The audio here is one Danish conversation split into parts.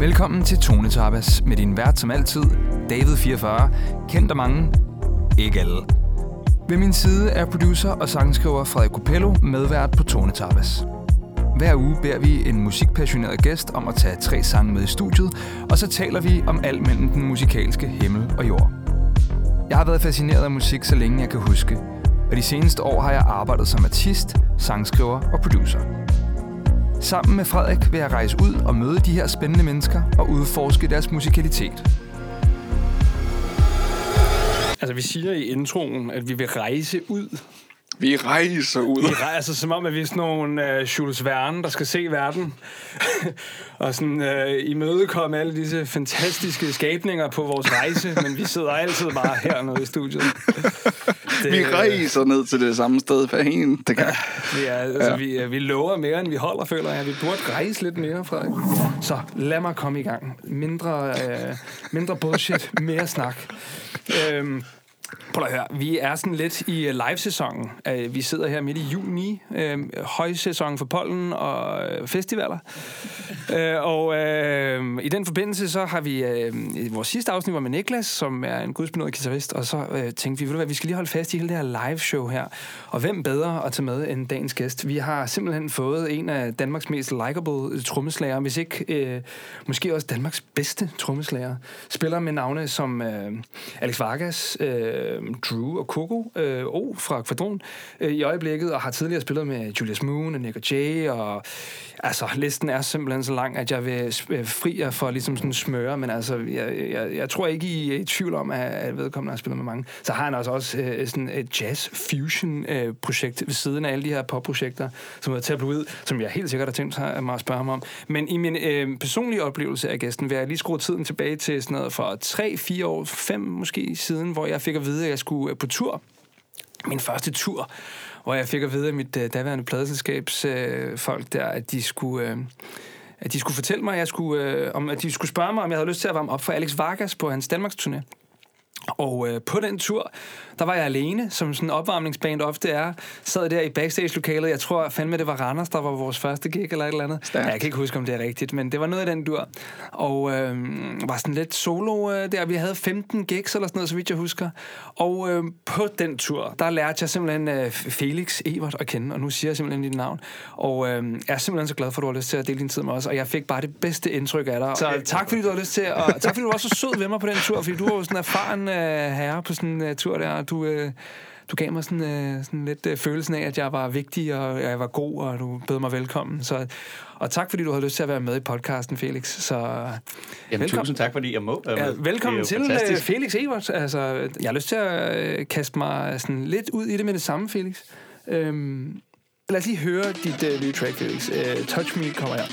Velkommen til Tone Tapas med din vært som altid, David 44, kendt af mange, ikke alle. Ved min side er producer og sangskriver Frederik Copello medvært på Tone Tapas. Hver uge beder vi en musikpassioneret gæst om at tage tre sange med i studiet, og så taler vi om alt mellem den musikalske himmel og jord. Jeg har været fascineret af musik, så længe jeg kan huske, og de seneste år har jeg arbejdet som artist, sangskriver og producer. Sammen med Frederik vil jeg rejse ud og møde de her spændende mennesker og udforske deres musikalitet. Altså, vi siger i introen, at vi vil rejse ud. Vi rejser ud. Vi rejser altså, som om, at vi er sådan nogle uh, Jules Verne, der skal se verden. og sådan uh, imødekomme alle disse fantastiske skabninger på vores rejse, men vi sidder altid bare hernede i studiet. Det, vi rejser ned til det samme sted for en det kan. Vi, er, altså, ja. vi, vi lover mere, end vi holder, føler jeg. Vi burde rejse lidt mere, Frederik. Så lad mig komme i gang. Mindre, uh, mindre bullshit, mere snak. Øhm, Prøv at høre, vi er sådan lidt i øh, live-sæsonen. Øh, vi sidder her midt i juni, øh, højsæson for pollen og øh, festivaler. øh, og øh, i den forbindelse, så har vi, øh, vores sidste afsnit var med Niklas, som er en gudsbenået guitarist, og så øh, tænkte vi, ved du hvad, vi skal lige holde fast i hele det her live-show her. Og hvem bedre at tage med end dagens gæst? Vi har simpelthen fået en af Danmarks mest likable trommeslager, hvis ikke øh, måske også Danmarks bedste trommeslager. Spiller med navne som øh, Alex Vargas, øh, Øhm, Drew og Coco øh, O fra Kvadron øh, i øjeblikket, og har tidligere spillet med Julius Moon og Nick og Jay, og altså, listen er simpelthen så lang, at jeg vil øh, fri jer for ligesom sådan smøre, men altså, jeg, jeg, jeg tror ikke, I er i tvivl om, at, at vedkommende har spillet med mange. Så har han altså også øh, sådan et jazz-fusion-projekt øh, ved siden af alle de her pop-projekter, som er tabloid, som jeg helt sikkert har tænkt øh, mig at spørge ham om. Men i min øh, personlige oplevelse af gæsten vil jeg lige skrue tiden tilbage til sådan noget for 3-4 år, 5 måske siden, hvor jeg fik at vide, jeg skulle øh, på tur. Min første tur, hvor jeg fik at vide af mit øh, daværende pladeselskabs øh, folk der, at de skulle... Øh, at de skulle fortælle mig, at, jeg skulle, øh, om, at de skulle spørge mig, om jeg havde lyst til at varme op for Alex Vargas på hans Danmarks turné. Og øh, på den tur, der var jeg alene, som sådan en opvarmningsband ofte er. Sad der i backstage-lokalet. Jeg tror fandme, det var Randers, der var vores første gig eller et eller andet. Ja, jeg kan ikke huske, om det er rigtigt, men det var noget af den dur. Og øh, var sådan lidt solo øh, der. Vi havde 15 gigs eller sådan noget, så vidt jeg husker. Og øh, på den tur, der lærte jeg simpelthen øh, Felix Evert at kende, og nu siger jeg simpelthen dit navn. Og øh, jeg er simpelthen så glad for, at du har lyst til at dele din tid med os, og jeg fik bare det bedste indtryk af dig. Så tak, fordi du har lyst til, og tak, fordi du var så sød ved mig på den tur, fordi du var sådan erfaren øh, herre på sådan en uh, tur der, du, uh, du gav mig sådan, uh, sådan lidt uh, følelsen af, at jeg var vigtig, og jeg var god, og du bød mig velkommen. Så, og tak, fordi du havde lyst til at være med i podcasten, Felix. Så, Jamen, velkommen. tusind tak, fordi jeg må være med. Ja, velkommen til fantastisk. Felix Evert. Altså, jeg har lyst til at uh, kaste mig sådan lidt ud i det med det samme, Felix. Um, lad os lige høre dit uh, nye track, Felix. Uh, Touch Me kommer her.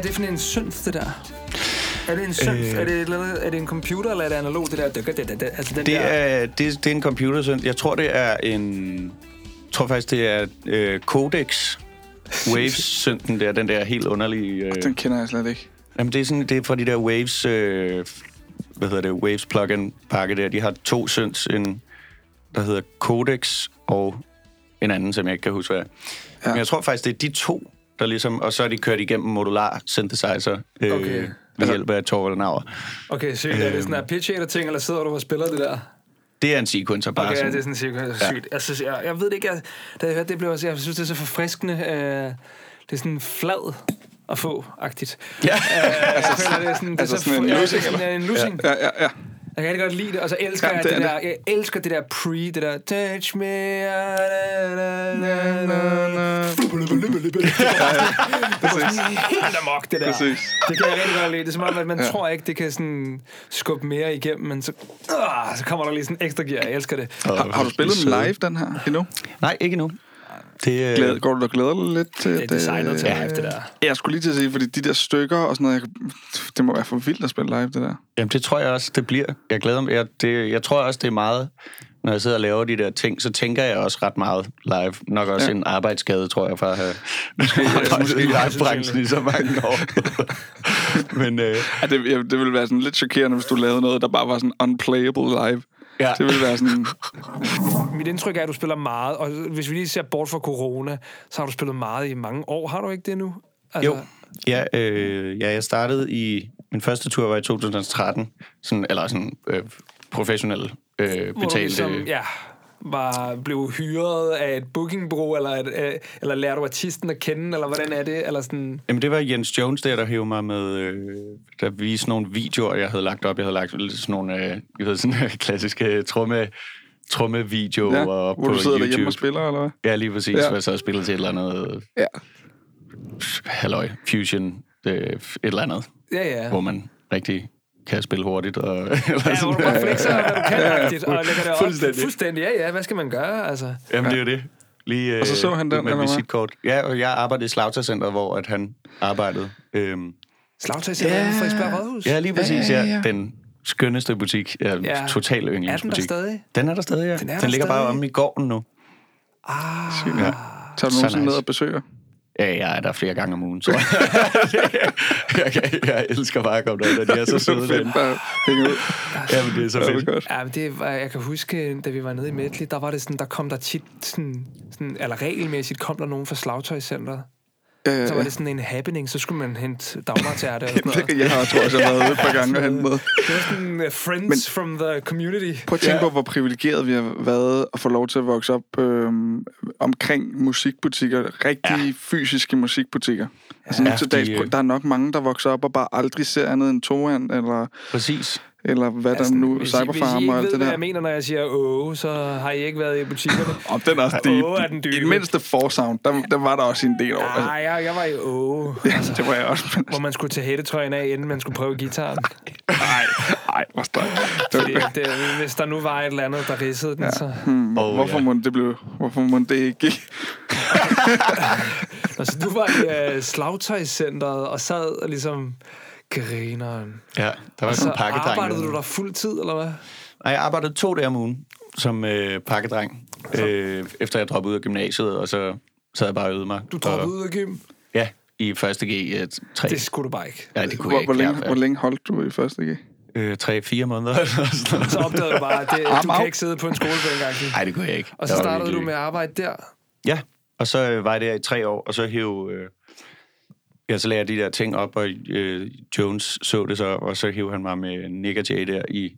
Er det for en synth, det der? Er det en synth? Øh, er, det, et eller andet- er det en computer, eller er det analog, det der? Det, det, det, det, altså den Det der, er, det, det er en computer Jeg tror, det er en... Jeg tror faktisk, det er øh, Codex Waves-synten der, den der helt underlige... Øh, Den kender jeg slet ikke. Jamen, det er, sådan, det er fra de der Waves, øh, hvad hedder det, Waves plugin pakke der. De har to synths, en, der hedder Codex, og en anden, som jeg ikke kan huske, hvad er. Ja. Men jeg tror faktisk, det er de to, der ligesom, og så er de kørt igennem modular synthesizer øh, Okay. ved hjælp af Torvald Nauer. Okay, sygt. Er det sådan en pitch-ting, eller sidder du og spiller det der? Det er en sequencer bare Okay, ja, sådan. det er sådan cirka sygt. Jeg, synes, jeg, jeg ved det ikke, jeg, da jeg hørte det, blev jeg, jeg synes, det er så forfriskende. Øh, det er sådan flad at få-agtigt. Ja. Øh, jeg føler, det er sådan, det er Altså så sådan en ja, det er lussing, sådan en lussing. Ja, ja, ja. Jeg kan rigtig godt lide det, og så elsker Ja, jeg det det, er der, jeg elsker det der pre, det der touch me, na, na, na, na. det er sådan helt amok, det der. Præcis. Det kan jeg rigtig godt lide. Det er som om, at man ja. tror ikke, det kan sådan skubbe mere igennem, men så, uh, så kommer der lige sådan ekstra gear. Jeg elsker det. Har, har du spillet den live, den her, endnu? Nej, ikke nu. Det, øh, Glæder, går du og glæder dig lidt til Det er designet til øh, live, det der. Jeg skulle lige til at sige, fordi de der stykker og sådan noget, jeg, det må være for vildt at spille live, det der. Jamen, det tror jeg også, det bliver. Jeg glæder mig. Jeg, det, jeg tror også, det er meget... Når jeg sidder og laver de der ting, så tænker jeg også ret meget live. Nok også Ja. en arbejdsskade, tror jeg, for at have arbejdet i live-branchen i så mange år. Men øh, Ja, det, det ville være sådan lidt chokerende, hvis du lavede noget, der bare var sådan unplayable live. Ja. Det ville være sådan... Mit indtryk er, at du spiller meget, og hvis vi lige ser bort fra corona, så har du spillet meget i mange år. Har du ikke det nu? Altså, jo, ja, øh, ja, jeg startede i... Min første tur var i 2013. Sådan, eller sådan øh, professionel øh, Hvor du betalt... ligesom, ja, var, blev hyret af et bookingbureau, eller, et, øh, eller lærer du artisten at kende, eller hvordan er det? Eller sådan, Jamen, det var Jens Jones der, der hævde mig med, øh, der viste nogle videoer, jeg havde lagt op. Jeg havde lagt sådan nogle, øh, jeg ved, sådan øh, klassiske tromme, trommevideoer Ja, op hvor på du sidder YouTube. derhjemme og spiller, eller hvad? Ja, lige præcis. Ja. Hvor jeg så spillet til et eller andet Ja. halløj, fusion, øh, et eller andet, ja, ja. ja. hvor man rigtig kan spille hurtigt. Og, eller Ja, hvor sådan. du bare flexer, hvad du kan, Ja, ja, agtigt, og lægger det op. fuldstændig. Fuldstændig, ja, ja. Hvad skal man gøre, altså? Jamen, det er jo det. Lige, øh, Og så så han den, med visitkort. Ja, og jeg arbejdede i Slagtercenteret, hvor at han arbejdede. Øhm, Slagtag ja. fra Frederiksberg Rådhus. ja, lige præcis. ja, Ja, ja, ja. Den skønneste butik. Ja, Ja. Total Er den der yndlingsbutik. stadig? Den er der stadig, ja. Den Den, ligger bare stadig? om i gården nu. Ah, Ja. Tager du Så nogensinde nice. ned og besøger? Ja, jeg er der flere gange om ugen, så jeg, jeg, jeg elsker bare at komme derud, og de er så søde. fedt derinde. bare hænge ud. Ja, men det er så det er fedt. godt. Ja, men det var, jeg kan huske, da vi var nede i Medley, der var det sådan, der kom der tit sådan, sådan eller regelmæssigt kom der nogen fra Slagtøjscenteret. Ja, Så var det sådan en happening, så skulle man hente Dagmar til det. Eller sådan noget. Jeg har, tror jeg, jeg har været ude et par gange og hentet med. Det var sådan uh, friends Men, from the community. Prøv at tænke Ja. på, hvor privilegeret vi har været at få lov til at vokse op øhm, omkring musikbutikker. Rigtige ja. fysiske musikbutikker. Altså nu Ja, til dags, de, øh, der er nok mange, der vokser op og bare aldrig ser andet end Toan, eller, Præcis. Eller hvad Altså, der nu, hvis hvis Cyberfarm ikke og alt ved, det hvad der. jeg mener, når jeg siger åh, så har I ikke været i butikkerne. Om den er også Åh, deep. er den dybe. I det mindste forsound, der, der var der også en del over. Altså, Nej, jeg, jeg var i åh, ja, det var jeg også. Men, hvor man skulle tage hættetrøjen af, inden man skulle prøve gitaren. nej, nej, hvor støj. Fordi, det, hvis der nu var et eller andet, der ridsede den, ja. så... Hmm, Åh, hvorfor, ja. må det blev, hvorfor må det ikke gik? Altså, du var i uh, slagtøjscenteret og sad og ligesom grineren. Ja, der var Og så sådan en pakkedreng. arbejdede du der fuld tid, eller hvad? Nej, jeg arbejdede to dage om ugen som øh, pakkedreng, øh, efter jeg droppede ud af gymnasiet, og så sad jeg bare og øvede mig. Du droppede og, ud af gym. Ja, i første G, øh, tre, Det skulle du bare ikke. ja, det kunne Hvor, jeg hvor, ikke. længe, ja, hvor længe holdt du i første G? Øh, tre, fire måneder. eller sådan noget. Så opdagede du bare, at det, du kan ikke sidde på en skolebænk. Nej, det kunne jeg ikke. Og så startede du med at arbejde der. Ja, og så øh, var jeg der i tre år, og så hæv... Øh, ja, så lagde jeg de der ting op, og øh, Jones så det så, og så hæv han mig med Nick og Jay der i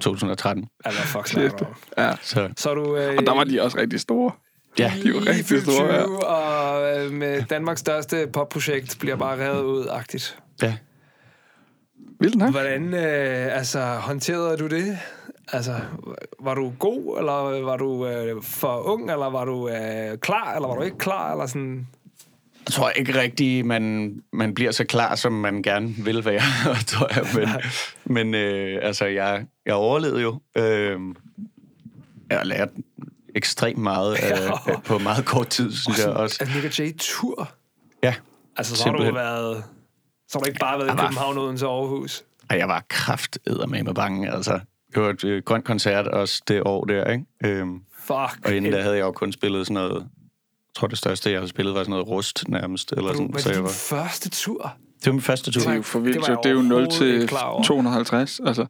2013. Altså, fuck snakker. Ja. Så Så er du... Øh, Og der var de også rigtig store. ja, De var rigtig store, ja. 20, og øh, med Danmarks største popprojekt bliver bare revet ud-agtigt. ja. Vildt nok. Hvordan øh, altså, håndterede du det? Altså, var du god, eller var du øh, for ung, eller var du øh, klar, eller var du ikke klar, eller sådan... Jeg tror ikke rigtigt, man, man bliver så klar, som man gerne vil være, tror jeg. Men, men øh, altså, jeg, jeg overlevede jo. Øh, jeg har lært ekstremt meget øh, Ja. på meget kort tid, synes jeg også. Altså, Nick og Jay tur. Ja, Altså, så har du været Så har du ikke bare været i var- København uden til Aarhus. Og jeg var kraftedet med med bange, altså. Det var et øh, grønt koncert også det år der, ikke? Øhm, Fuck. og inden da havde jeg jo kun spillet sådan noget... Jeg tror, det største, jeg havde spillet, var sådan noget rust nærmest. Eller Var, du, sådan, var så det din var, første tur? det var min første tur. Det er jo for Det vildt. jo. jeg Det er jo 0 overhovedet ikke til klar over. 250. Altså,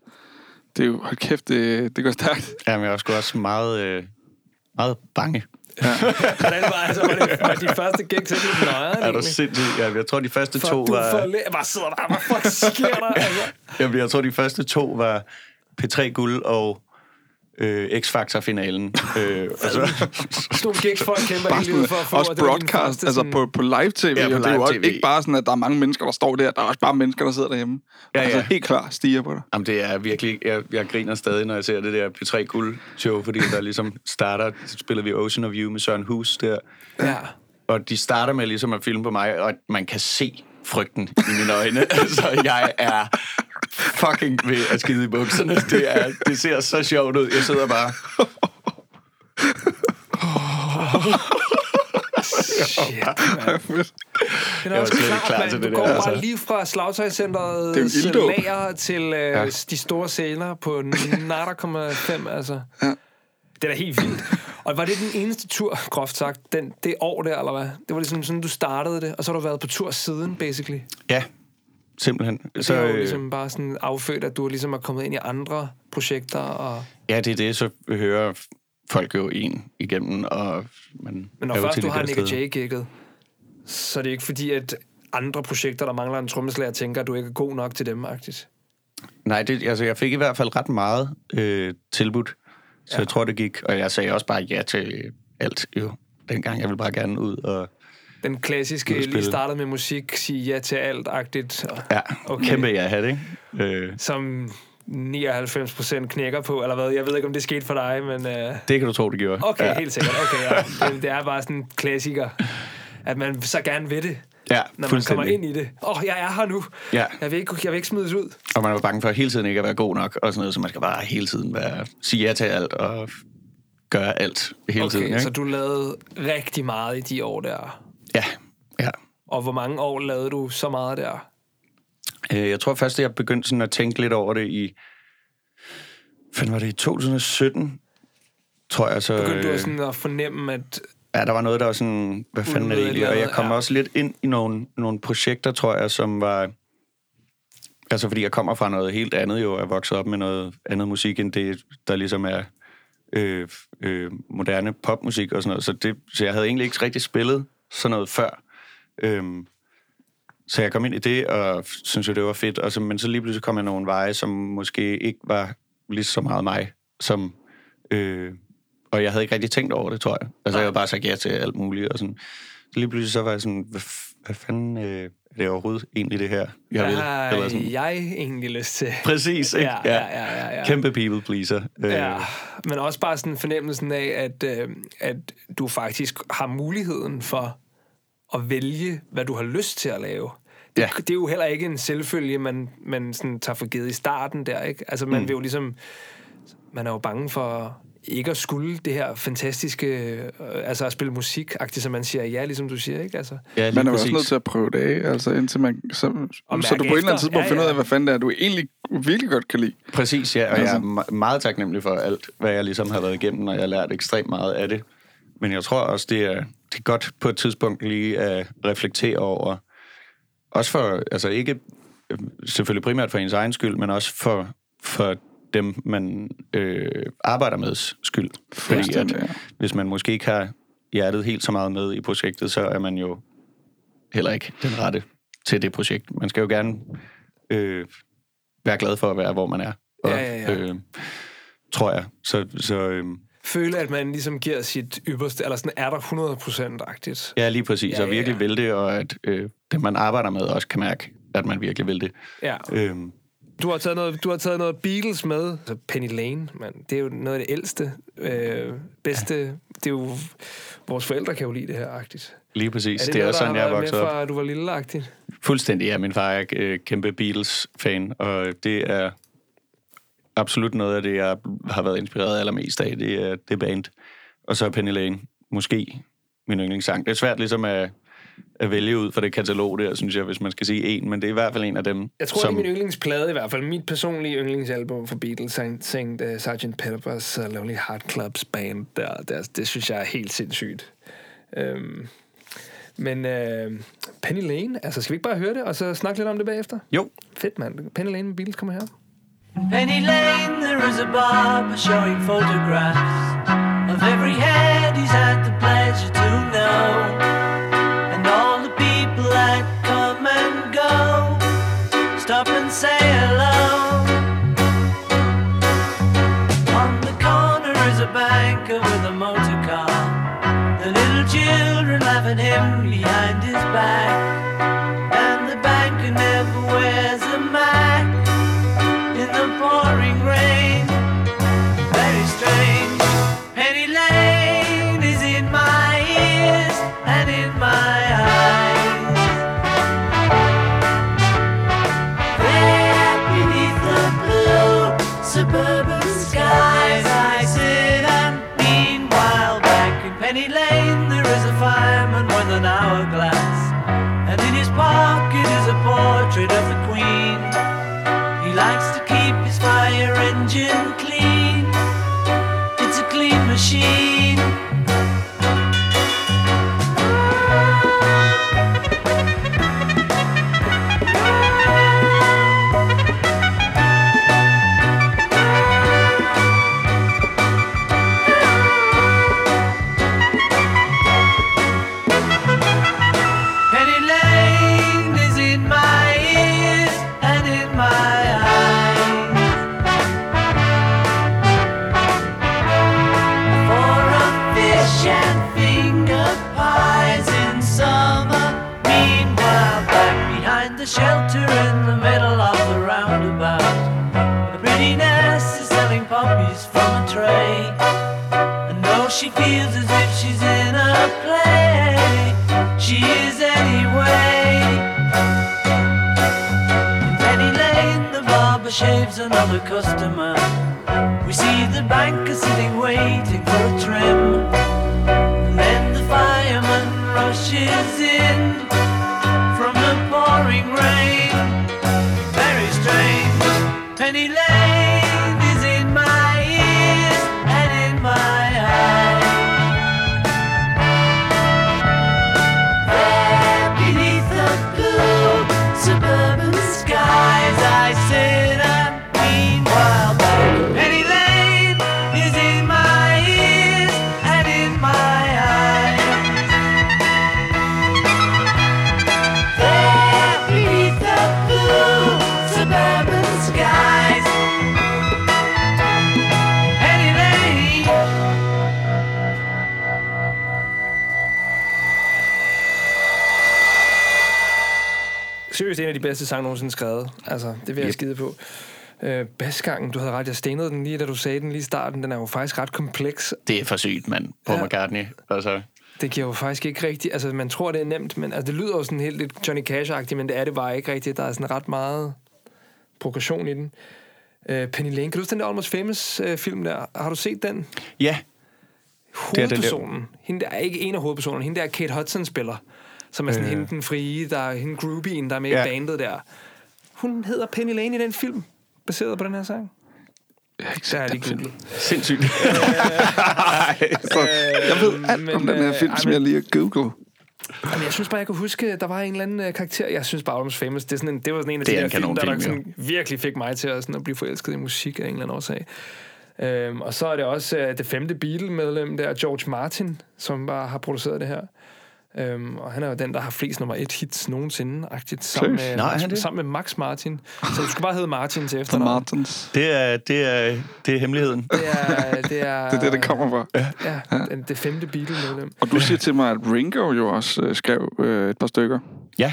det er jo, hold kæft, det, det går stærkt. Jamen, jeg var sgu også meget, øh, meget bange. Hvordan var, altså, var, det, var de første gig til lidt nøjere? Er du sindssygt? Ja, jeg tror, de første For to du var... får læ- bare sidder der, hvad fuck sker der? Altså. Jamen, jeg tror, de første to var P3 Guld og øh, X-Factor-finalen. øh, altså, gigs, folk kæmper Bare hele livet for at få. også og broadcast, første altså sådan- på, på live-tv. Ja, på det er jo også live-tv. ikke bare sådan, at der er mange mennesker, der står der. Der er også bare mennesker, der sidder derhjemme. Ja, Altså ja. helt klar stiger på dig. Jamen, det er virkelig... Jeg, jeg griner stadig, når jeg ser det der P3 Guld-show, fordi der ligesom starter... Så spiller vi Ocean of You med Søren Hus der. Ja. Og de starter med ligesom at filme på mig, og man kan se frygten i mine øjne. altså, jeg er fucking ved at skide i bukserne. Det, er, det ser så sjovt ud. Jeg sidder bare... Shit, mand. Fedt. Det er også klart, klar til Du det går der, bare altså. lige fra er jo ilddåb. lager til øh, Ja. de store scener på natter,5, altså. Ja. Det er da helt vildt. Og var det den eneste tur, groft sagt, den, det år der, eller hvad? Det var ligesom sådan, du startede det, og så har du været på tur siden, basically. Ja, simpelthen. Så, det er jo øh, ligesom bare sådan affødt, at du ligesom er kommet ind i andre projekter, og... Ja, det er det, så hører folk jo en igennem, og man Men når først du har Nick steder. J-gigget, så er det ikke fordi, at andre projekter, der mangler en trommeslager, tænker, at du ikke er god nok til dem, agtigt. Nej, det, altså, jeg fik i hvert fald ret meget øh, tilbudt, så ja. jeg tror, det gik. Og jeg sagde også bare ja til alt, jo. Dengang, jeg ville bare gerne ud og... Den klassiske, lige startet med musik, sige ja til alt-agtigt, og- Ja, Okay. kæmpe ja hat, ikke? Øh, som 99 procent knækker på, eller hvad? Jeg ved ikke, om det skete for dig, men... Uh... det kan du tro, det gjorde. Okay, ja. helt sikkert. Okay, ja. det, det er bare sådan en klassiker, at man så gerne vil det, Ja, når man kommer ind i det. Åh, oh, jeg er her nu. Ja, Jeg vil, ikke, jeg vil ikke smides ud. og man var bange for hele tiden ikke at være god nok, og sådan noget, så man skal bare hele tiden være, sige ja til alt og gøre alt hele Okay, tiden, ikke? så du lavede rigtig meget i de år der. Ja, ja. Og hvor mange år lavede du så meget der? Øh, Jeg tror først, at jeg begyndte sådan at tænke lidt over det i... Fanden var det i 2017, tror jeg. Så, Begyndte du øh, sådan at fornemme, at... Ja, der var noget, der var sådan... Hvad fanden er det egentlig? Og jeg kom ja. også lidt ind i nogle, nogle projekter, tror jeg, som var... Altså, fordi jeg kommer fra noget helt andet jo. Jeg vokset op med noget andet musik, end det, der ligesom er øh, øh, moderne popmusik og sådan noget. Så, det, så jeg havde egentlig ikke rigtig spillet sådan noget før. Øhm, så jeg kom ind i det, og synes jo, det var fedt. Og så, men så lige pludselig kom jeg nogle veje, som måske ikke var lige så meget mig, som... Øh, og jeg havde ikke rigtig tænkt over det, tror jeg. Altså, jeg havde bare sagt ja til alt muligt, og sådan. Så lige pludselig så var jeg sådan, hvad, hvad fanden øh, er det overhovedet egentlig det her, jeg vil? Eller sådan. jeg egentlig lyst til? Præcis, ikke? Ja, ja, ja, ja, ja. Kæmpe people pleaser. Øh, Ja, men også bare sådan fornemmelsen af, at, øh, at du faktisk har muligheden for at vælge, hvad du har lyst til at lave. Det, Ja. det er jo heller ikke en selvfølge, man, man sådan tager for givet i starten der, ikke? Altså, man mm. vil jo ligesom... Man er jo bange for ikke at skulle det her fantastiske... Øh, altså at spille musik så man siger ja, ligesom du siger, ikke? Altså, ja Man er jo præcis. også nødt til at prøve det af, altså indtil man, så, så du på et eller efter. andet tidspunkt Ja, finder ud ja. af, hvad fanden det er, du egentlig virkelig godt kan lide. Præcis, ja, og Altså. jeg er me- meget taknemmelig for alt, hvad jeg ligesom har været igennem, og jeg har lært ekstremt meget af det. Men jeg tror også, det er, det er godt på et tidspunkt lige at reflektere over, også for, altså ikke øh, selvfølgelig primært for ens egen skyld, men også for, for dem, man øh, arbejder med skyld. Fordi at, ja. hvis man måske ikke har hjertet helt så meget med i projektet, så er man jo heller ikke den rette til det projekt. Man skal jo gerne øh, være glad for at være, hvor man er. Og, Ja, ja, ja. Øh, tror jeg. Så, så øh, føle, at man ligesom giver sit ypperste, eller sådan er der 100%-agtigt. ja, lige præcis. Ja, og virkelig ja. vil det, og at øh, det, man arbejder med, også kan mærke, at man virkelig vil det. Ja. Øh, Du har taget noget, du har taget noget Beatles med. Altså Penny Lane, man. Det er jo noget af det ældste, øh, bedste. Ja. Det er jo... Vores forældre kan jo lide det her, agtigt. lige præcis. Er det, det er noget, sådan, jeg er vokset op. fra, du var lille, agtigt? Fuldstændig, ja. Min far er øh, kæmpe Beatles-fan, og det er absolut noget af det, jeg har været inspireret allermest af, det er det band. Og så er Penny Lane måske min yndlingssang. Det er svært ligesom at at vælge ud fra det katalog der, synes jeg, hvis man skal sige en. Men det er i hvert fald en af dem, Jeg tror, som... det er min yndlingsplade i hvert fald. Mit personlige yndlingsalbum for Beatles, St. Uh, Sgt. Pepper's uh, Lonely Heart Clubs Band. Der, der, det synes jeg er helt sindssygt. Øhm, men uh, Penny Lane, altså skal vi ikke bare høre det, og så snakke lidt om det bagefter? Jo, Fedt, mand. Penny Lane med Beatles kommer her. Penny Lane, there is a barber showing photographs of every head he's had the pleasure to know, and all the people that come and go stop and say hello. On the corner is a banker with a motor car. The little children laugh at him Bedste sange nogensinde skrevet. Altså, det vil jeg Yep. skide på. Øh, basgangen, du havde ret, jeg stenede den lige, da du sagde den lige i starten. Den er jo faktisk ret kompleks. det er for sygt, mand. Paul Ja. McCartney. Altså, Det giver jo faktisk ikke rigtigt... Altså, man tror, det er nemt, men altså, det lyder jo sådan helt lidt Johnny Cash-agtigt, men det er det bare ikke rigtigt. Der er sådan ret meget progression i den. Øh, Penny Lane, kan du huske den der Almost Famous-film der? Har du set den? ja, den der. Hovedpersonen, hende der er ikke en af hovedpersonerne, hende der Kate Hudson spiller, som er sådan øh. hende den frie, der er hende groupien, der er med ja. I bandet der. Hun hedder Penny Lane i den film, baseret på den her sang. Jeg har ikke set lige den film. googlet. sindssygt. Så jeg ved alt men, om den her øh, film, ej, som jeg lige har googlet. Jamen, jeg synes bare, jeg kunne huske, der var en eller anden øh, karakter. Jeg synes bare, Almost Famous, det, er sådan en, det var sådan en af Det de er der en film, der, der sådan, virkelig fik mig til at, sådan, at blive forelsket i musik af en eller anden årsag. Øhm, og så er det også øh, det femte Beatle-medlem, der er George Martin, som bare har produceret det her. Øhm, og han er jo den, der har flest nummer et hits nogensinde, agtigt, sammen med, Nå, er han sammen med Max Martin. Så du skulle bare hedde Martin til efternavn. Martins. Det er, det er, det er hemmeligheden. Det er, det er, Det er det, det kommer fra. Ja, det, det femte Beatle-medlem. Og du siger til mig, at Ringo jo også øh, skrev øh, et par stykker. Ja.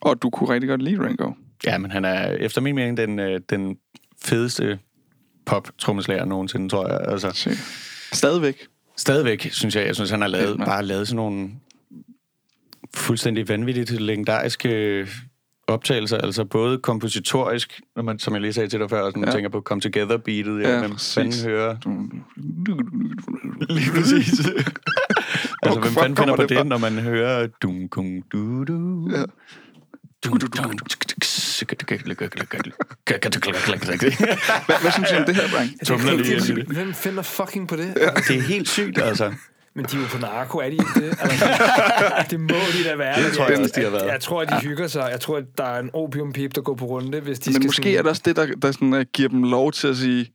Og du kunne rigtig godt lide Ringo. Ja, men han er efter min mening den, øh, den fedeste pop-trommeslager nogensinde, tror jeg. Altså, Se. Stadigvæk. stadigvæk, synes jeg. Jeg synes, han har lavet, bare lavet sådan nogle fuldstændig vanvittigt legendariske optagelser, altså både kompositorisk, når man, som jeg lige sagde til dig før, sådan, ja. Ja. tænker på Come Together beatet, ja, Ja, hvem fanden hører lige præcis. altså, hvem fanden finder på det det, når man hører... Dum, kung, du, du. Ja. Hvad, hvad synes du om det her, det. Hvem finder fucking på det? Det er helt sygt, altså. Men de er jo på narko, er de ikke det? Altså, det må de da være. Det tror jeg også, de har været. Jeg tror, at de hygger sig. Jeg tror, at der er en opiumpip, der går på runde, hvis de Men skal måske er det også det, der, der sådan, uh, giver dem lov til at sige,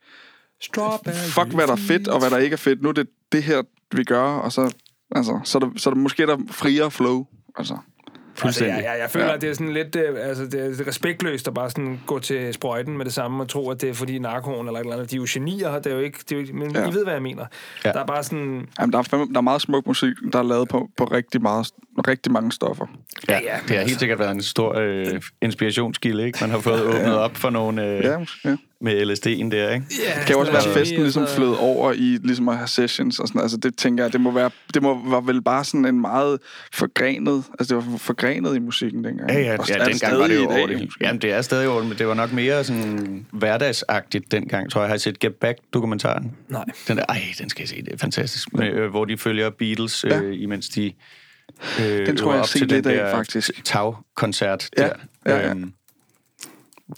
Strawberry fuck hvad der er fedt, og hvad der ikke er fedt. Nu er det det her, vi gør, og så, altså, så, er der, så er der måske der friere flow. Altså. Fuldstændig. Altså, jeg, jeg, jeg føler, Ja. ja. at det er sådan lidt øh, altså, det er respektløst at bare sådan gå til sprøjten med det samme og tro, at det er fordi narkoen eller et eller andet. De er jo genier, det er jo ikke, det er jo ikke men Ja. ja. I ved, hvad jeg mener. Ja. Ja. Der er bare sådan... Jamen, der, er, fandme- der er meget smuk musik, der er lavet på, på rigtig, meget, rigtig mange stoffer. Ja, Ja, det har altså- helt sikkert været en stor øh, inspirationskilde, ikke? Man har fået åbnet op for nogle øh, Ja, ja. Med LSD'en der, ikke? Ja, Det kan jo også være, at festen ligesom flød over i ligesom at have sessions og sådan Altså, det tænker jeg, det må være, det må, var vel bare sådan en meget forgrenet, altså det var forgrenet i musikken dengang. Ja, ja, Og ja er dengang var det jo over det. Jamen, det er stadig over det, men det var nok mere sådan hverdagsagtigt dengang, tror jeg. Har I set Get Back-dokumentaren? Nej. Den der, ej, den skal jeg se, det er fantastisk. Med, øh, hvor de følger Beatles, øh, Ja. imens de øh, Den tror jeg, jeg op set lidt af, der faktisk. tagkoncert Ja, der. ja, ja. Øhm,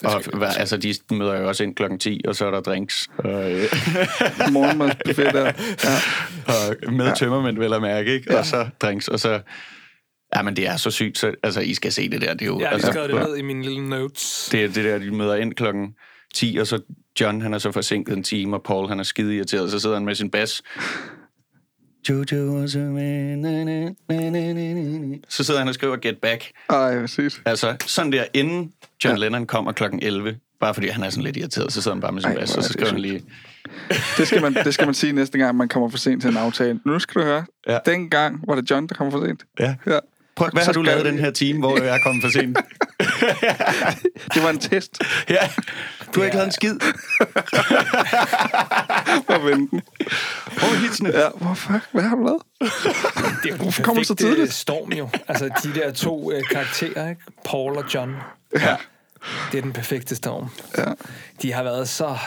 og hvad, altså, de møder jo også ind klokken 10, og så er der drinks. Og, øh, Morgenmadsbuffet der. Ja. og med ja. tømmermænd, vel at mærke, ikke? Og så drinks, og så... Ja, men det er så sygt, så altså, I skal se det der. Det er jo, Jeg har lige altså, skrevet det ned i mine lille notes. det er det der, de møder ind klokken 10, og så John, han er så forsinket en time, og Paul, han er skide irriteret, så sidder han med sin bas. Jojo was a man, na, na, na, na, na, na. Så sidder han og skriver Get Back. Ej, præcis. Altså, sådan der, inden John ja. Lennon kommer klokken 11, bare fordi han er sådan lidt irriteret, så sidder han bare med sin bas, og så skriver han lige... Det skal, man, det skal man sige næste gang, man kommer for sent til en aftale. Nu skal du høre. Ja. Dengang var det John, der kom for sent. Ja. Ja. Prøv, hvad Så har du lavet vi- den her time, hvor jeg er kommet for sent? Det var en test ja, du har ikke lavet en skid. vinde den. Hvor er hitsene? Ja, hvor fuck, hvad har du lavet? Det er jo Hvorfor kommer så perfekte tidligt? storm jo. Altså, de der to øh, karakterer, ikke? Paul og John. Ja. Det er den perfekte storm. Ja. De har været så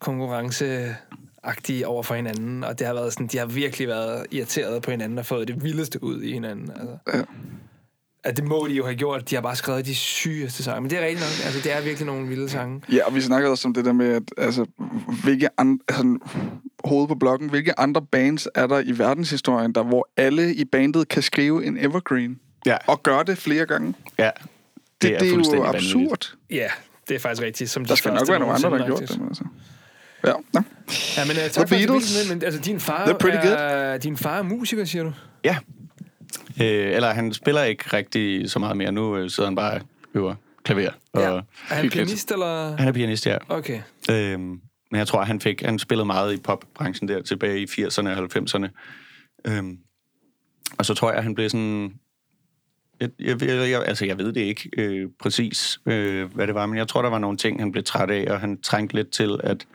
konkurrenceagtige over for hinanden, og det har været sådan, de har virkelig været irriteret på hinanden og fået det vildeste ud i hinanden. Altså. Ja. At det må de jo have gjort. De har bare skrevet de sygeste sange. Men det er rigtigt nok. Altså, det er virkelig nogle vilde sange. Ja, og vi snakkede også om det der med, at altså, hvilke andre, altså, hovedet på blokken, hvilke andre bands er der i verdenshistorien, der hvor alle i bandet kan skrive en evergreen, Ja, og gøre det flere gange? ja. Det, det, det er jo fuldstændig absurd. vanvittigt. Ja, det er faktisk rigtigt. Som Der de skal nok være nogle andre, der har gjort det. Men altså. Ja, ja. Ja, men uh, tak The for Beatles. Beatles. Men altså, din far, er, din far er musiker, siger du? Ja. Øh, eller han spiller ikke rigtig så meget mere. Nu øh, sidder han bare øver klaver. Og Ja. Er han hyggeligt. pianist, eller? Han er pianist, ja. Okay. Øhm, men jeg tror, han fik han spillede meget i popbranchen der tilbage i 80'erne og 90'erne. Øhm, og så tror jeg, han blev sådan... Jeg, jeg, jeg, jeg, altså, jeg ved det ikke øh, præcis, øh, hvad det var, men jeg tror, der var nogle ting, han blev træt af, og han trængte lidt til at,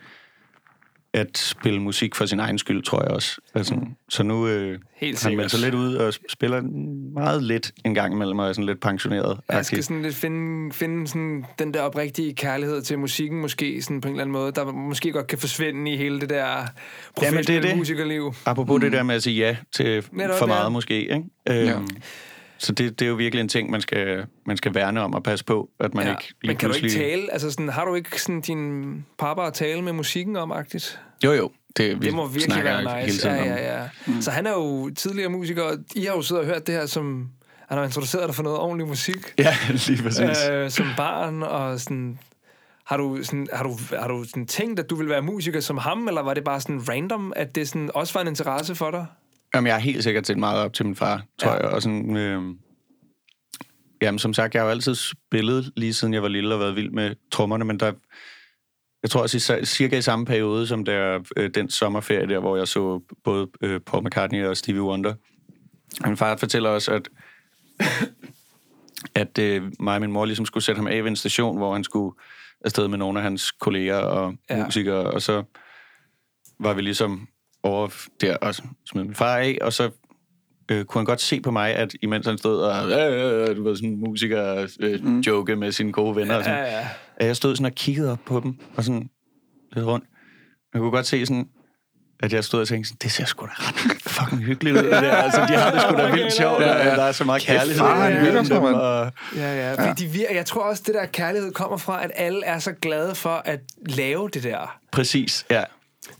at spille musik for sin egen skyld, tror jeg også. Altså, mm. Så nu øh, Helt han melder sig lidt ud og spiller meget lidt en gang imellem, og er sådan lidt pensioneret. Jeg skal sådan lidt finde, finde sådan den der oprigtige kærlighed til musikken, måske sådan på en eller anden måde, der måske godt kan forsvinde i hele det der det er professionelle det. musikerliv. Apropos mm. det der med at sige ja til Netop, for ja. meget måske, ikke? Øhm, Ja. Så det, det er jo virkelig en ting, man skal, man skal værne om og passe på, at man Ja. ikke lige Men kan du ikke pludselig... tale? Altså sådan, har du ikke sådan din pappa at tale med musikken om, agtigt? Jo, jo. Det, vi Det må virkelig snakker være hele nice. tiden Ja, ja, ja. Mm. Så han er jo tidligere musiker, og I har jo siddet og hørt det her som... Han har introduceret dig for noget ordentlig musik. Ja, lige præcis. øh, som barn, og sådan... Har du, sådan, har, du, har du sådan tænkt, at du ville være musiker som ham, eller var det bare sådan random, at det sådan også var en interesse for dig? Jamen, jeg har helt sikkert set meget op til min far, tror Ja. jeg. Og sådan, øh, jamen, som sagt, jeg har jo altid spillet, lige siden jeg var lille, og været vild med trommerne, men der... Jeg tror også, cirka i samme periode, som der, øh, den sommerferie der, hvor jeg så både øh, Paul McCartney og Stevie Wonder. Min far fortæller også, at at øh, mig og min mor ligesom skulle sætte ham af ved en station, hvor han skulle afsted med nogle af hans kolleger og ja. musikere, og så var vi ligesom over der og smed min far af, og så øh, kunne han godt se på mig, at imens han stod og øh, øh, du ved, sådan musiker øh, mm. joke med sine gode venner, og sådan, Ja, ja. at jeg stod sådan og kiggede op på dem, og sådan lidt rundt. Jeg kunne godt se sådan, at jeg stod og tænkte, sådan, det ser sgu da ret fucking hyggeligt ud, det der. Altså, de har det sgu da vildt sjovt, Ja, ja, ja. ja. der er så meget kærlighed. far, han mellem dem, og- Ja, ja. Fordi de vir- jeg tror også, det der kærlighed kommer fra, at alle er så glade for at lave det der. Præcis, ja.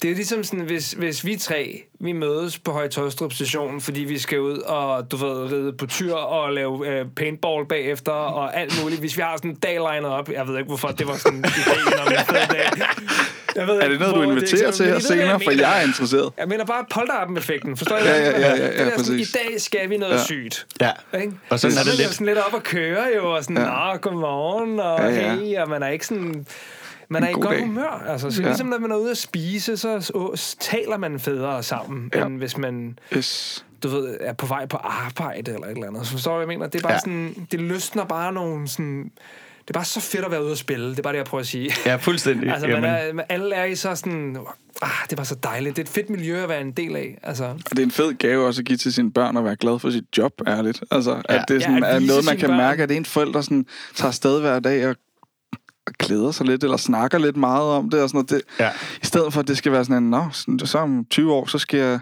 Det er ligesom sådan, hvis, hvis vi tre, vi mødes på Højtøjstrup station, fordi vi skal ud og, du ved, ride på tyr og lave øh, paintball bagefter og alt muligt. Hvis vi har sådan en dag lined op, jeg ved ikke, hvorfor det var sådan en idé om en fed dag. Jeg ved Er det noget, du inviterer er, til her senere? For mener. jeg er interesseret. Jeg mener bare polterappen-effekten, forstår I? Ja, jeg ja, ja, ja, ja, Det er sådan, I dag skal vi noget Ja. sygt. ja. Ikke? Og sådan så er det lidt. sådan lidt op at køre jo, og sådan, Ja. ja. godmorgen, og ja. ja. hey, og man er ikke sådan... Man er i god godt dag. humør. Altså, så Ja. ligesom når man er ude at spise, så så taler man federe sammen, Ja. end hvis man, Yes. du ved, er på vej på arbejde eller et eller andet. Så forstår du, hvad jeg mener? Det er bare Ja. sådan, det løsner bare nogle sådan... Det er bare så fedt at være ude at spille. Det er bare det, jeg prøver at sige. Ja, fuldstændig. Altså, man Jamen, er, alle er i så sådan... Ah, det bare så dejligt. Det er et fedt miljø at være en del af. Altså, Og det er en fed gave også at give til sine børn at være glad for sit job, ærligt. Altså, at Ja. det er, sådan, Ja, at er noget, man kan børn. mærke, at det er en forælder, sådan, tager afsted hver dag og, og glæder sig lidt, eller snakker lidt meget om det, og sådan noget. Det, Ja. I stedet for, at det skal være sådan en, nå, sådan- så om 20 år, så skal jeg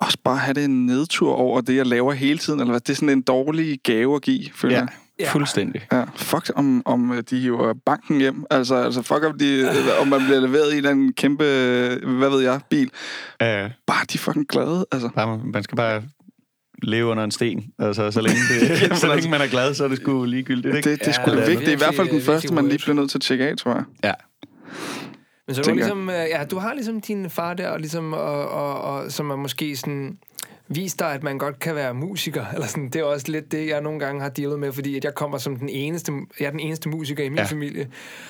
også bare have det en nedtur over det, jeg laver hele tiden, eller hvad. Det er sådan en dårlig gave at give, føler ja, jeg. Ja. fuldstændig. Ja, fuck om, om øh, de hiver banken hjem. Altså, altså fuck om, de, om man bliver leveret i en eller anden kæmpe, øh, hvad ved jeg, bil. Uh, Bare de er fucking glade, altså. bare, man skal bare leve under en sten. Altså, så længe, det, så længe man er glad, så er det sgu ligegyldigt, ikke? Det, det er Ja, sgu det er vigtigt. Det er i hvert fald den virkelig- første, man lige bliver nødt til at tjekke af, tror jeg. Ja. Men så du ligesom, øh, ja, du har ligesom din far der, og ligesom, og, og, og, som er måske sådan vist dig, at man godt kan være musiker. Eller sådan, det er også lidt det, jeg nogle gange har dealet med, fordi at jeg kommer som den eneste, jeg er den eneste musiker i min Ja. ja. familie.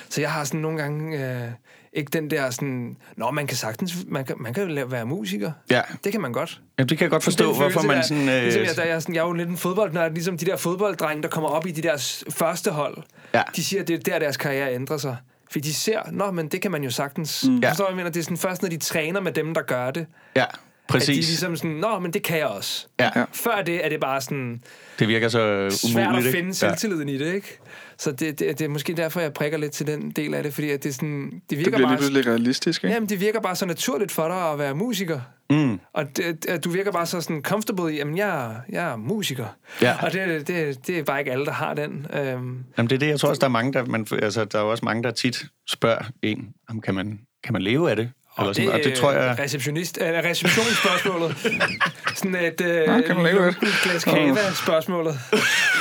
Så jeg har sådan nogle gange øh, ikke den der sådan, nå, man kan sagtens, man kan, man kan være musiker. Ja. Det kan man godt. Jamen, det kan jeg godt forstå, Den hvorfor man der, sådan... Øh, Ligesom jeg, der, jeg, er sådan, jeg er jo lidt en fodboldnørd, ligesom de der fodbolddrenge, der kommer op i de der første hold. Ja. De siger, at det er der, deres karriere ændrer sig. Fordi de ser, nå, men det kan man jo sagtens. Mm. Ja. Forstår jeg mener? Det er sådan først, når de træner med dem, der gør det, ja, at de præcis. ligesom sådan, nå, men det kan jeg også. Ja, Ja. Før det er det bare sådan det virker så umuligt, svært at ikke? finde selvtilliden i det, ikke? Så det, det, det er måske derfor, jeg prikker lidt til den del af det, fordi at det, er sådan, det Det virker bliver lige bare... pludselig realistisk, ikke? Jamen, det virker bare så naturligt for dig at være musiker. Mm. Og det, at du virker bare så sådan comfortable i, jamen, jeg, er- jeg er musiker. Ja. Og det, det, det er bare ikke alle, der har den. Øhm, Jamen, det er det, jeg tror også, der er mange, der, man, altså, der er også mange, der tit spørger en, om kan man, kan man leve af det? Eller og sådan, og det tror jeg... Receptionist, øh, receptionsspørgsmålet. sådan et øh, Nå, kan man leve af det? glas kava-spørgsmålet.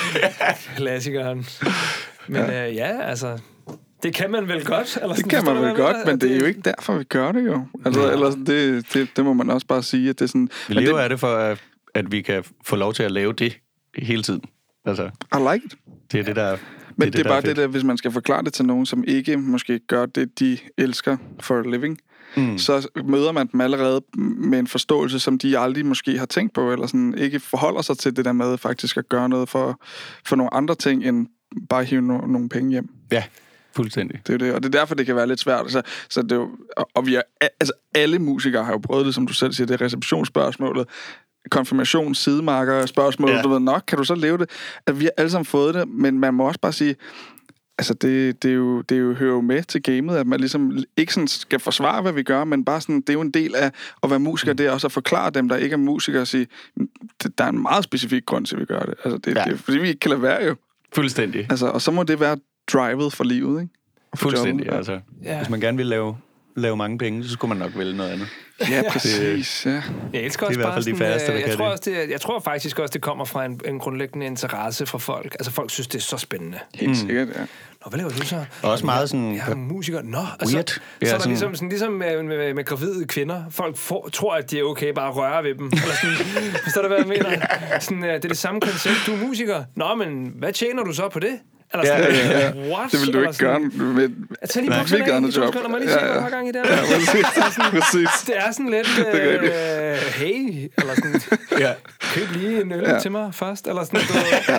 Klassikeren. Men ja. Øh, ja, altså... Det kan man vel godt? Eller Det sådan, kan forstår man vel godt, men det er jo ikke derfor, vi gør det jo. Altså, eller sådan, det, det, det må man også bare sige, at det er sådan... Vi lever det, af det for, at, at vi kan få lov til at lave det hele tiden. Altså, I like it. det er det, der Men det, det er bare det der, hvis man skal forklare det til nogen, som ikke måske gør det, de elsker for a living, mm. så møder man dem allerede med en forståelse, som de aldrig måske har tænkt på, eller sådan ikke forholder sig til det der med faktisk at gøre noget for, for nogle andre ting, end bare hive no, nogle penge hjem. Ja, fuldstændig. Det er det, og det er derfor, det kan være lidt svært. Så, så det er jo, og, og vi er, altså alle musikere har jo prøvet det, som du selv siger, det er receptionsspørgsmålet, konfirmation, sidemarker, spørgsmål, Ja. du ved nok, kan du så leve det? At vi har alle sammen fået det, men man må også bare sige, altså det, det, er jo, det er jo, hører jo med til gamet, at man ligesom ikke sådan skal forsvare, hvad vi gør, men bare sådan, det er jo en del af at være musiker, mm. det er også at forklare dem, der ikke er musikere, og sige, "Det- der er en meget specifik grund til, at vi gør det. Altså det, Ja. det er fordi, vi ikke kan lade være jo. Fuldstændig. Altså, og så må det være drivet for livet, ikke? For Fuldstændig, jobbet. altså. Ja. Hvis man gerne vil lave, lave mange penge, så skulle man nok vælge noget andet. Ja, præcis, ja. Jeg elsker Det er også i hvert bare fald de færreste, øh, der jeg kan tror, det. også, det, jeg tror faktisk også, det kommer fra en, en grundlæggende interesse fra folk. Altså, folk synes, det er så spændende. Helt mm. sikkert, ja. Nå, hvad laver du så? Og også meget sådan- Jeg er musiker. Nå, altså, Weird. Så, Ja, så er der sådan- ligesom, sådan, ligesom med, med, med gravide kvinder. Folk får, tror, at det er okay bare at røre ved dem. Eller sådan, forstår du, hvad jeg mener? Sådan, øh, det er det samme koncept. Du er musiker. Nå, men hvad tjener du så på det? Eller Ja, sådan, ja, ja. What? Det vil du ikke gøre sådan, med... Jeg tager lige bukserne af. andet job. jeg lige Ja, ja. gang i det Ja, præcis. præcis. Det er sådan lidt, øh, hey, eller sådan, Ja. køb lige en øl Ja. til mig først, eller sådan, du, ja.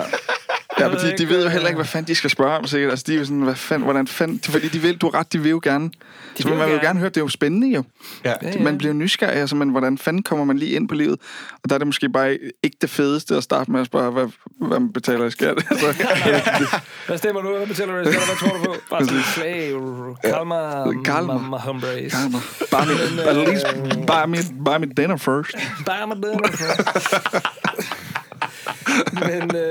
Ja, men de, de ved jo heller ikke, hvad fanden de skal spørge om, sikkert. Altså, de er jo sådan, hvad fanden, hvordan fanden... Fordi de vil, du ret, de vil jo gerne... De vil man vil jo gerne. gerne høre, det er jo spændende jo. Ja. Ja, Man bliver nysgerrig, altså, men hvordan fanden kommer man lige ind på livet? Og der er det måske bare ikke det fedeste at starte med at spørge, hvad, hvad man betaler i skat. Altså, Hvad stemmer du? Hvad betaler du? i skat? Hvad tror du på? Bare sådan, slag, kalmer, Kalmar. my hombres. Karma. Bare mit, at øh, least, bare mit, bare mit dinner first. Bare med det. Men, øh,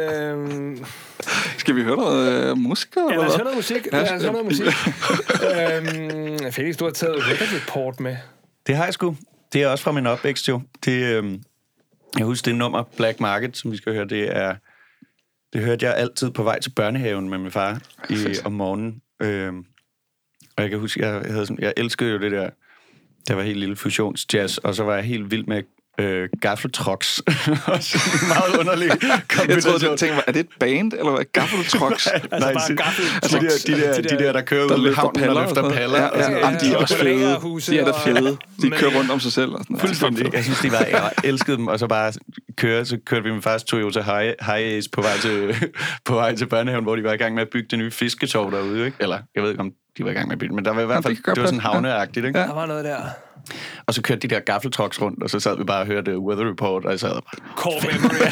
Skal vi høre noget øh, musik? Eller ja, lad os høre noget musik. Lad os høre noget musik. øhm, Felix, du har taget Record Report med. Det har jeg sgu. Det er også fra min opvækst, jo. Det, øhm, jeg husker det nummer Black Market, som vi skal høre. Det er det hørte jeg altid på vej til børnehaven med min far i, om morgenen. Øhm, og jeg kan huske, jeg, havde sådan, jeg elskede jo det der, der var helt lille fusionsjazz, og så var jeg helt vild med øh, gaffeltrucks. Også en meget underlig Jeg troede, du tænkte, er det et band, eller hvad? Gaffeltrucks? Altså Nej, bare se- gaffeltrucks. Altså, de, der, de, der, de der, der kører der ud havnen paller og noget. paller. Ja, ja, og Jamen, de er og også fede. De er da fede. De kører rundt om sig selv. Og sådan noget. Fuldstændig. Jeg synes, de var, jeg elskede dem, og så bare køre, så kørte vi med fars Toyota High, High Ace på vej, til, på vej til børnehaven, hvor de var i gang med at bygge det nye fisketov derude, ikke? Eller, jeg ved ikke, om de var i gang med at bygge det, men der var i hvert fald, det var sådan havneagtigt, ikke? Ja. Der var noget der. Og så kørte de der gaffeltrucks rundt, og så sad vi bare og hørte Weather Report, og jeg sad bare, Core memory.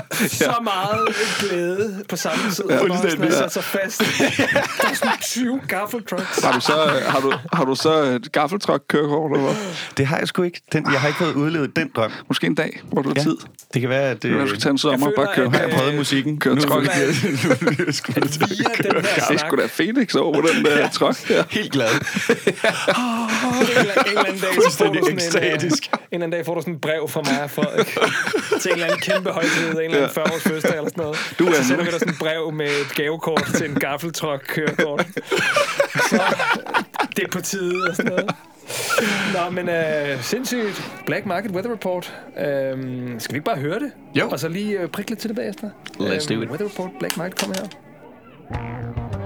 så meget glæde på samme tid. Ja, fuldstændig, ja. ja. sat sig fast. Der er sådan 20 gaffeltrucks. Har du så, har du, har du så et gaffeltruck kørekort, eller hvad? det har jeg sgu ikke. Den, jeg har ikke fået udlevet den drøm. Måske en dag, hvor du har Ja. tid. Det kan være, at det... Du skal tage en sommer og bare køre. har jeg øh, prøvet musikken. Køre Nu- truck. nu- nu- skulle jeg Det er snak, sgu da Phoenix over den der truck der. Helt glad. en eller en eller anden dag, så får du sådan en, øh, en eller anden dag får du sådan et brev fra mig og Frederik til en eller anden kæmpe højtid, en eller anden 40 års fødselsdag eller sådan noget. Du er så sender vi dig sådan et brev med et gavekort til en gaffeltruck kørekort. Så det er på tide og sådan noget. Nå, men øh, sindssygt. Black Market Weather Report. Øhm, skal vi ikke bare høre det? Jo. Og så lige øh, prikke lidt til det bagefter? Øhm, Let's do it. Weather Report, Black Market, kom her.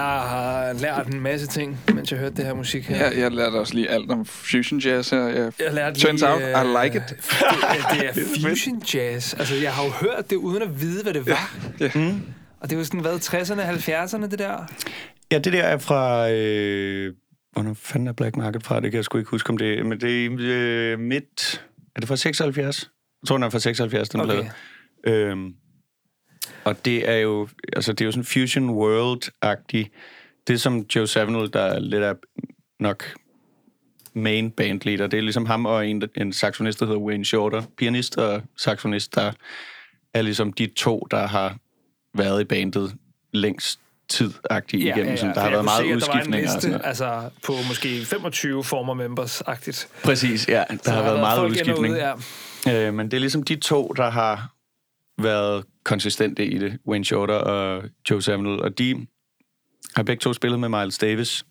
Jeg har lært en masse ting, mens jeg hørte det her musik her. Jeg, jeg lærte også lige alt om fusion jazz her. Jeg, Jeg lærte turns lige, out, I like it. Det, det er fusion jazz. Altså, jeg har jo hørt det, uden at vide, hvad det var. Ja. Mm. Og det er jo sådan, hvad, 60'erne, 70'erne, det der? Ja, det der er fra... Øh, hvornår fanden er Black Market fra? Det kan jeg sgu ikke huske, om det. Men det er øh, midt... Er det fra 76? Jeg tror, den er fra 76, den Okay. plade. Øhm, og det er jo... Altså, det er jo sådan Fusion World-agtig. Det som Joe Savino, der er lidt af nok main bandleader, det er ligesom ham og en, en saxonist, der hedder Wayne Shorter. Pianist og saxonist, der er ligesom de to, der har været i bandet længst tid-agtigt ja, igennem. Ja, ja. Der har været meget se, udskiftninger. Der var en liste, altså på måske 25 former members-agtigt. Præcis, ja. Der Så har været meget folk ind og udskiftning. ude, ja. Øh, men det er ligesom de to, der har været konsistente i det. Wayne Shorter og Joe Samuel. Og de har begge to spillet med Miles Davis.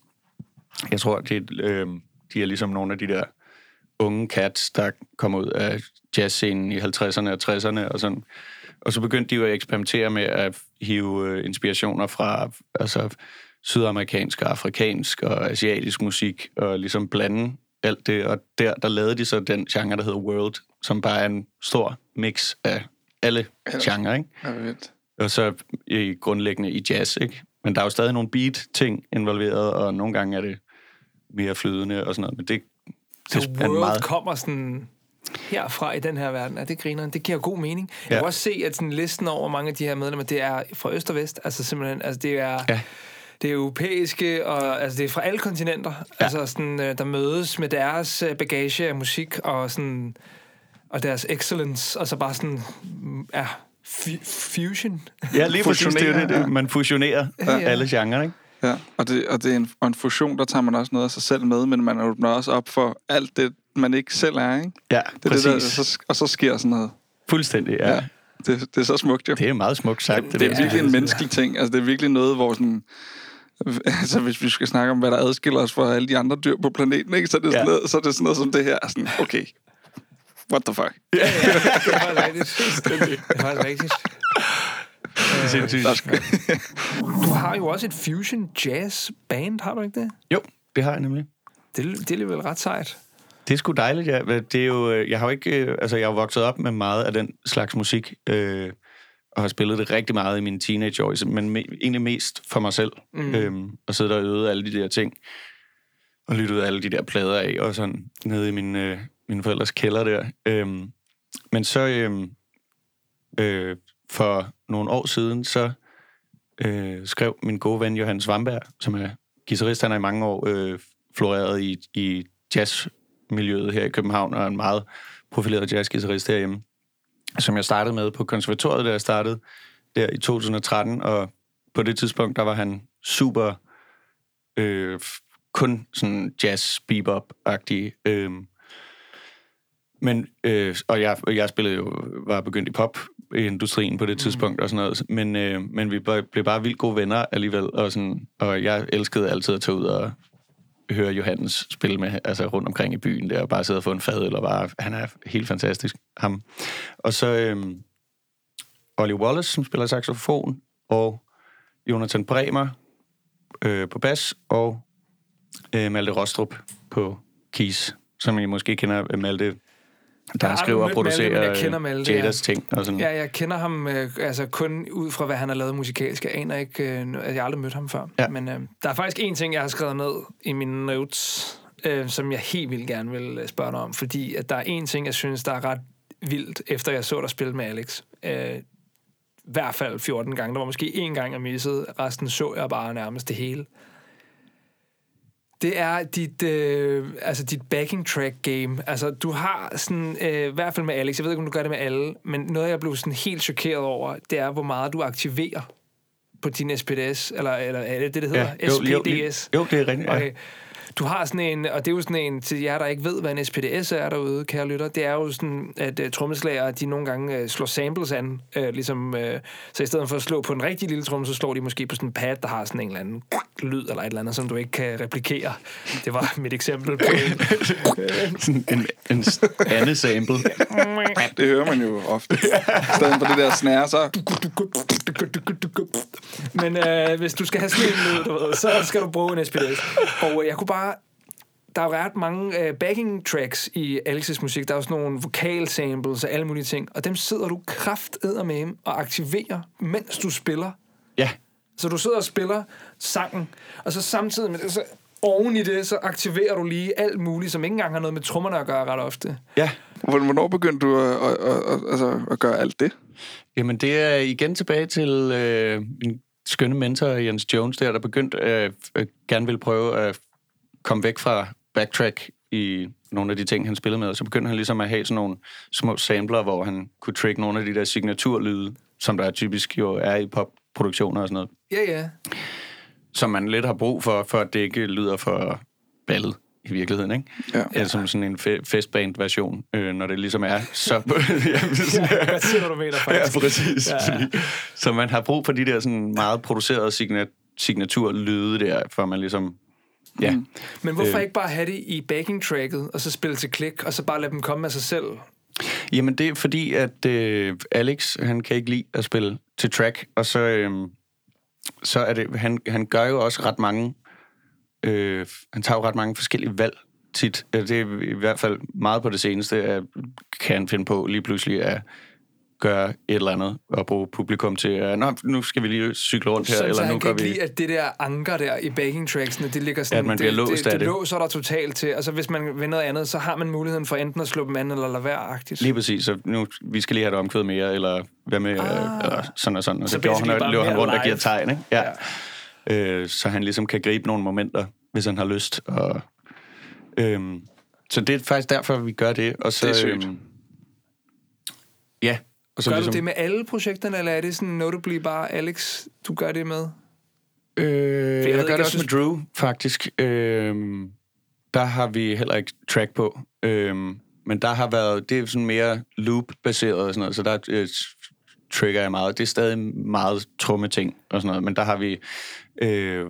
Jeg tror, det, øh, de er ligesom nogle af de der unge cats, der kom ud af jazzscenen i 50'erne og 60'erne og sådan. Og så begyndte de jo at eksperimentere med at hive øh, inspirationer fra altså, sydamerikansk og afrikansk og asiatisk musik, og ligesom blande alt det. Og der, der lavede de så den genre, der hedder World, som bare er en stor mix af alle genrer, ikke? Ja, vildt. Og så i grundlæggende i jazz, ikke? Men der er jo stadig nogle beat-ting involveret, og nogle gange er det mere flydende og sådan noget. Men det, det Så er en World meget... kommer sådan herfra i den her verden. Er det griner? Det giver god mening. Jeg Ja. kan også se, at sådan listen over mange af de her medlemmer, det er fra øst og vest. Altså simpelthen, altså det er... Ja. Det er europæiske, og altså det er fra alle kontinenter, ja. altså sådan, øh, der mødes med deres øh, bagage af musik og sådan og deres excellence, og så bare sådan, ja, fu- fusion. Ja, lige præcis. Det er det, det. Man fusionerer ja. alle genrer, ikke? Ja, og det, og det er en, og en fusion, der tager man også noget af sig selv med, men man åbner også op for alt det, man ikke selv er, ikke? Ja, Det er præcis. det, der, så, og så sker sådan noget. Fuldstændig, ja. Ja. Det, det er så smukt, jo. Det er meget smukt sagt. Det er der. virkelig en menneskelig ting. Altså, det er virkelig noget, hvor sådan... Altså, hvis vi skal snakke om, hvad der adskiller os fra alle de andre dyr på planeten, ikke? Så, er det sådan Ja. noget, så er det sådan noget som det her. Sådan, okay, what the fuck? Det er faktisk rigtigt. Det er faktisk rigtigt. Sindssygt. Der skal, Du har jo også et fusion jazz band, har du ikke det? Jo, det har jeg nemlig. Det, det er alligevel ret sejt. Det er sgu dejligt, ja. Det er jo, øh, jeg har jo ikke, øh, altså jeg har vokset op med meget af den slags musik, øh, og har spillet det rigtig meget i mine teenageår, men me- egentlig mest for mig selv. Mm. Øhm, og sidde der og øvede alle de der ting, og lyttede alle de der plader af, og sådan nede i min, øh, mine forældres kælder der. Øhm, men så øhm, øh, for nogle år siden, så øh, skrev min gode ven Johannes Svamberg, som er guitarist, han har i mange år øh, floreret i, i jazzmiljøet her i København, og er en meget profileret jazzguitarist herhjemme, som jeg startede med på konservatoriet, da jeg startede der i 2013, og på det tidspunkt, der var han super øh, kun sådan jazz bebop-agtig. Øh, men, øh, og jeg, jeg spillede jo, var begyndt i pop i industrien på det tidspunkt og sådan noget, men, øh, men vi blev bare vildt gode venner alligevel, og, sådan, og jeg elskede altid at tage ud og høre Johannes spille med, altså rundt omkring i byen der, og bare sidde og få en fad, eller bare, han er helt fantastisk, ham. Og så øh, Ollie Wallace, som spiller saxofon, og Jonathan Bremer øh, på bas, og øh, Malte Rostrup på keys, som I måske kender Malte, der har skriver og producerer Malte, Jadas ting og sådan. Ja, jeg kender ham øh, altså kun ud fra, hvad han har lavet musikalsk. Jeg aner ikke, øh, altså, jeg har aldrig mødt ham før. Ja. Men øh, der er faktisk en ting, jeg har skrevet ned i mine notes, øh, som jeg helt vildt gerne vil øh, spørge dig om. Fordi at der er en ting, jeg synes, der er ret vildt, efter jeg så dig spille med Alex. Øh, I hvert fald 14 gange. Der var måske én gang, jeg missede. Resten så jeg bare nærmest det hele. Det er dit, øh, altså dit backing track game. Altså, du har sådan, øh, i hvert fald med Alex, jeg ved ikke, om du gør det med alle, men noget, jeg blev sådan helt chokeret over, det er, hvor meget du aktiverer på din SPD-S, eller, eller er det det, det hedder? jo, jo, SPDS. jo, det er rigtigt. Ja. Du har sådan en, og det er jo sådan en, til jer, der ikke ved, hvad en SPDS er derude, kære lytter, det er jo sådan, at uh, trommeslager, de nogle gange uh, slår samples an, uh, ligesom, uh, så i stedet for at slå på en rigtig lille tromme, så slår de måske på sådan en pad, der har sådan en eller anden lyd, eller et eller andet, som du ikke kan replikere. Det var mit eksempel på en. En, en andet sample. det hører man jo ofte. I stedet for det der snære, så... Men øh, hvis du skal have sådan en lyd, du ved, så skal du bruge en SPS. Og øh, jeg kunne bare... Der er ret mange øh, backing tracks i Alex's musik. Der er sådan nogle vokal samples og alle mulige ting. Og dem sidder du kraftedet med og aktiverer, mens du spiller. Ja, Så du sidder og spiller sangen, og så samtidig med det, så oven i det, så aktiverer du lige alt muligt, som ikke engang har noget med trommerne at gøre ret ofte. ja. Hvor- Hvornår begyndte du at, at, at, at, altså, at gøre alt det? Jamen, det er igen tilbage til øh, min skønne mentor, Jens Jones, der, der begyndte at øh, gerne ville prøve at komme væk fra backtrack i nogle af de ting, han spillede med. Og så begyndte han ligesom at have sådan nogle små sampler, hvor han kunne trigge nogle af de der signaturlyde, som der typisk jo er i popproduktioner og sådan noget, Ja, ja. som man lidt har brug for, for at det ikke lyder for ballet i virkeligheden, ikke? Ja. Eller som sådan en fe- festband-version, øh, når det ligesom er så... Jamen, sådan, ja jeg siger, hvad du mener, Ja, faktisk. præcis. Ja. Ja. Så man har brug for de der sådan meget producerede signa- signaturlyde der, for man ligesom... Ja, mm. Men hvorfor Øh. ikke bare have det i backing tracket, og så spille til klik, og så bare lade dem komme af sig selv? jamen det er fordi, at øh, Alex, han kan ikke lide at spille til track, og så, øh, så er det, han, han gør jo også ret mange, øh, han tager jo ret mange forskellige valg tit. Det er i hvert fald meget på det seneste, at kan han finde på lige pludselig at gøre et eller andet og bruge publikum til, at Nå, nu skal vi lige cykle rundt her, Så, eller så nu gør kan vi... lide, at det der anker der i backing tracksene, det ligger sådan... At man bliver det, låst det, af det. det. låser dig totalt til. Altså, hvis man vil noget andet, så har man muligheden for enten at slå dem an, eller lade være agtigt. Lige præcis, så nu, vi skal lige have det omkvæd mere, eller hvad med, ah. eller sådan og sådan. Og så, Så gjorde han, løber han rundt og giver live. tegn, ikke? Ja. ja. Øh, så han ligesom kan gribe nogle momenter, hvis han har lyst. Og, øhm, så det er faktisk derfor, vi gør det. Og så, Det er sygt. Øhm, ja. Og så Gør ligesom, du det med alle projekterne, eller er det sådan notably bare Alex, du gør det med? Øh, jeg, ved jeg gør det jeg også med Drew, faktisk. Øhm, der har vi heller ikke track på. Øhm, men der har været, det er sådan mere loop-baseret og sådan noget, så der øh, trigger jeg meget. Det er stadig meget trumme ting og sådan noget, men der har vi øh,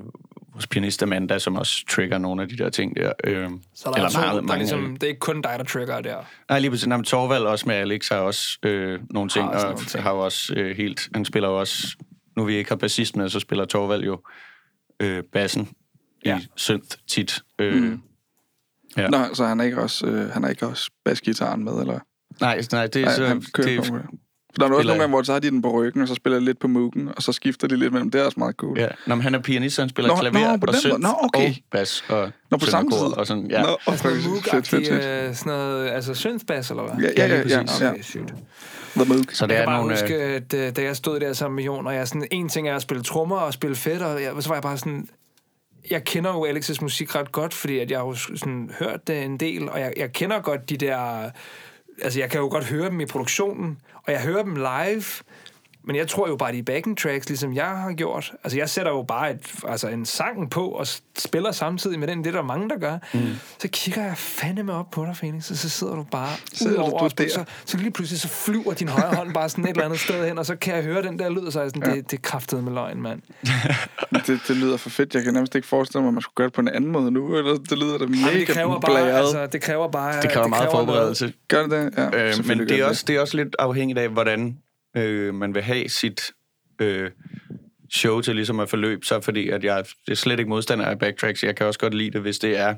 vores pianist Amanda, som også trigger nogle af de der ting der. Øh, Så der er to, der er af ligesom, det er ikke kun dig, der trigger der. Nej, lige præcis. Nej, men Torvald også med Alex har også øh, nogle ting, Har også og nogle ting. har også øh, helt... Han spiller jo også... Nu vi ikke har bassist med, så spiller Torvald jo øh, bassen Ja. i synth tit. Øh, mm. Ja. Nå, så han er ikke også, øh, han er ikke også basgitaren med, eller? Nej, nej, det er Nej, så... han kører det, for der er også nogle gange, hvor så har de den på ryggen, og så spiller de lidt på mugen, og så skifter de lidt mellem. Det er også meget cool. ja. Nå, men han er pianist, så han spiller Nå, klaver nå, på og synth Nå, okay. og bas og Nå, på samme tid. Og sådan, ja. Nå, og noget faktisk, fedt, fedt, fedt. sådan noget, altså synthbass, eller hvad? Ja, ja, ja, ja, ja. Okay, sygt. The Moog. Så det Jeg er kan bare nogle... huske, øh, at øh, da jeg stod der sammen med Jon, og jeg sådan, en ting er at spille trommer og spille fedt, og jeg, så var jeg bare sådan, jeg kender jo Alex's musik ret godt, fordi at jeg har jo sådan hørt det en del, og jeg, jeg kender godt de der, altså jeg kan jo godt høre dem i produktionen, og jeg hører dem live, men jeg tror jo bare, de backing tracks, ligesom jeg har gjort. Altså, jeg sætter jo bare et, altså, en sang på og spiller samtidig med den. Det er der mange, der gør. Mm. Så kigger jeg fandeme op på dig, Phoenix, og så sidder du bare Sidder ud du over der? os, så, så lige pludselig så flyver din højre hånd bare sådan et eller andet sted hen, og så kan jeg høre den der lyd, og så er jeg sådan, det, det er kraftet med løgn, mand. Det, det lyder for fedt. Jeg kan nærmest ikke forestille mig, at man skulle gøre det på en anden måde nu. Eller det lyder da mega Jamen, det kræver bare, blæret. altså, det kræver bare... det kræver meget noget- forberedelse. Gør det det? Ja, Øh, men det er, også, det er også lidt afhængigt af, hvordan øh, man vil have sit øh, show til ligesom at forløbe sig, fordi at jeg er slet ikke modstander af backtracks. Jeg kan også godt lide det, hvis det er...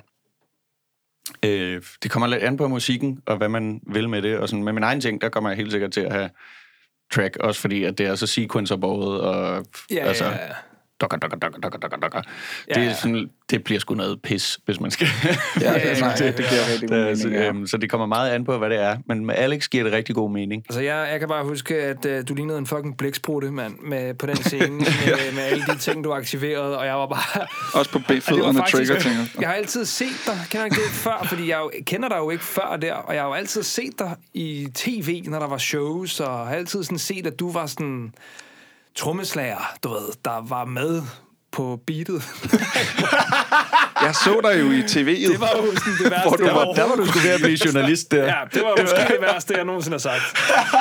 Øh, det kommer lidt an på musikken, og hvad man vil med det. Og sådan, med min egen ting, der kommer jeg helt sikkert til at have track, også fordi at det er så sequencer-båret, og Ja, altså, ja, ja. Dukker, dukker, dukker, dukker, dukker, dukker. Ja, Det, er ja. sådan, det bliver sgu noget pis, hvis man skal... Ja, Ja, ja, nej, ja, det giver rigtig god Det er- så, mening. Ja. øhm, så det kommer meget an på, hvad det er. Men med Alex giver det rigtig god mening. Altså, jeg, jeg kan bare huske, at uh, du lignede en fucking blæksprutte, mand, med, på den scene, med, med alle de ting, du aktiverede, og jeg var bare... Også på det B-fødderne trigger ting. Jeg har altid set dig, kender ikke det før, fordi jeg jo, kender dig jo ikke før der, og jeg har jo altid set dig i tv, når der var shows, og har altid sådan set, at du var sådan trommeslager, du ved, der var med på beatet. Jeg så dig jo i tv'et. Det var jo sådan det værste, Hvor du var- Der var du sgu ved at blive journalist der. Ja, det var måske det værste, jeg nogensinde har sagt.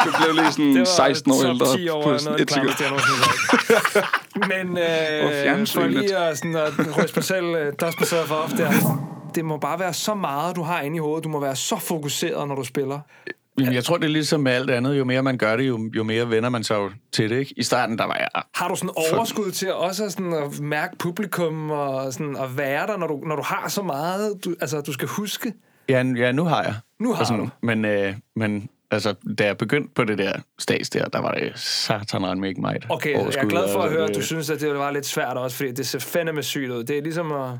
Du blev lige sådan Det var 16 år ældre 10 over på noget sådan et det sekund. har sagt. Men Og øh, for lige at, sådan, at ryste mig selv, øh, dust myself off der. Det må bare være så meget, du har inde i hovedet. Du må være så fokuseret, når du spiller. Jamen, jeg tror, det er ligesom med alt andet. Jo mere man gør det, jo, jo mere vender man sig jo til det. Ikke? I starten, der var jeg... Har du sådan overskud til også sådan at mærke publikum og sådan at være der, når du, når du har så meget, du, altså du skal huske? Ja, ja nu har jeg. Nu har sådan, du. Men, øh, men altså, da jeg begyndte på det der stats der, der var det satan ikke mig. Okay, jeg er glad for at høre, at du synes, at det var lidt svært også, fordi det ser fandeme sygt ud. Det er ligesom at...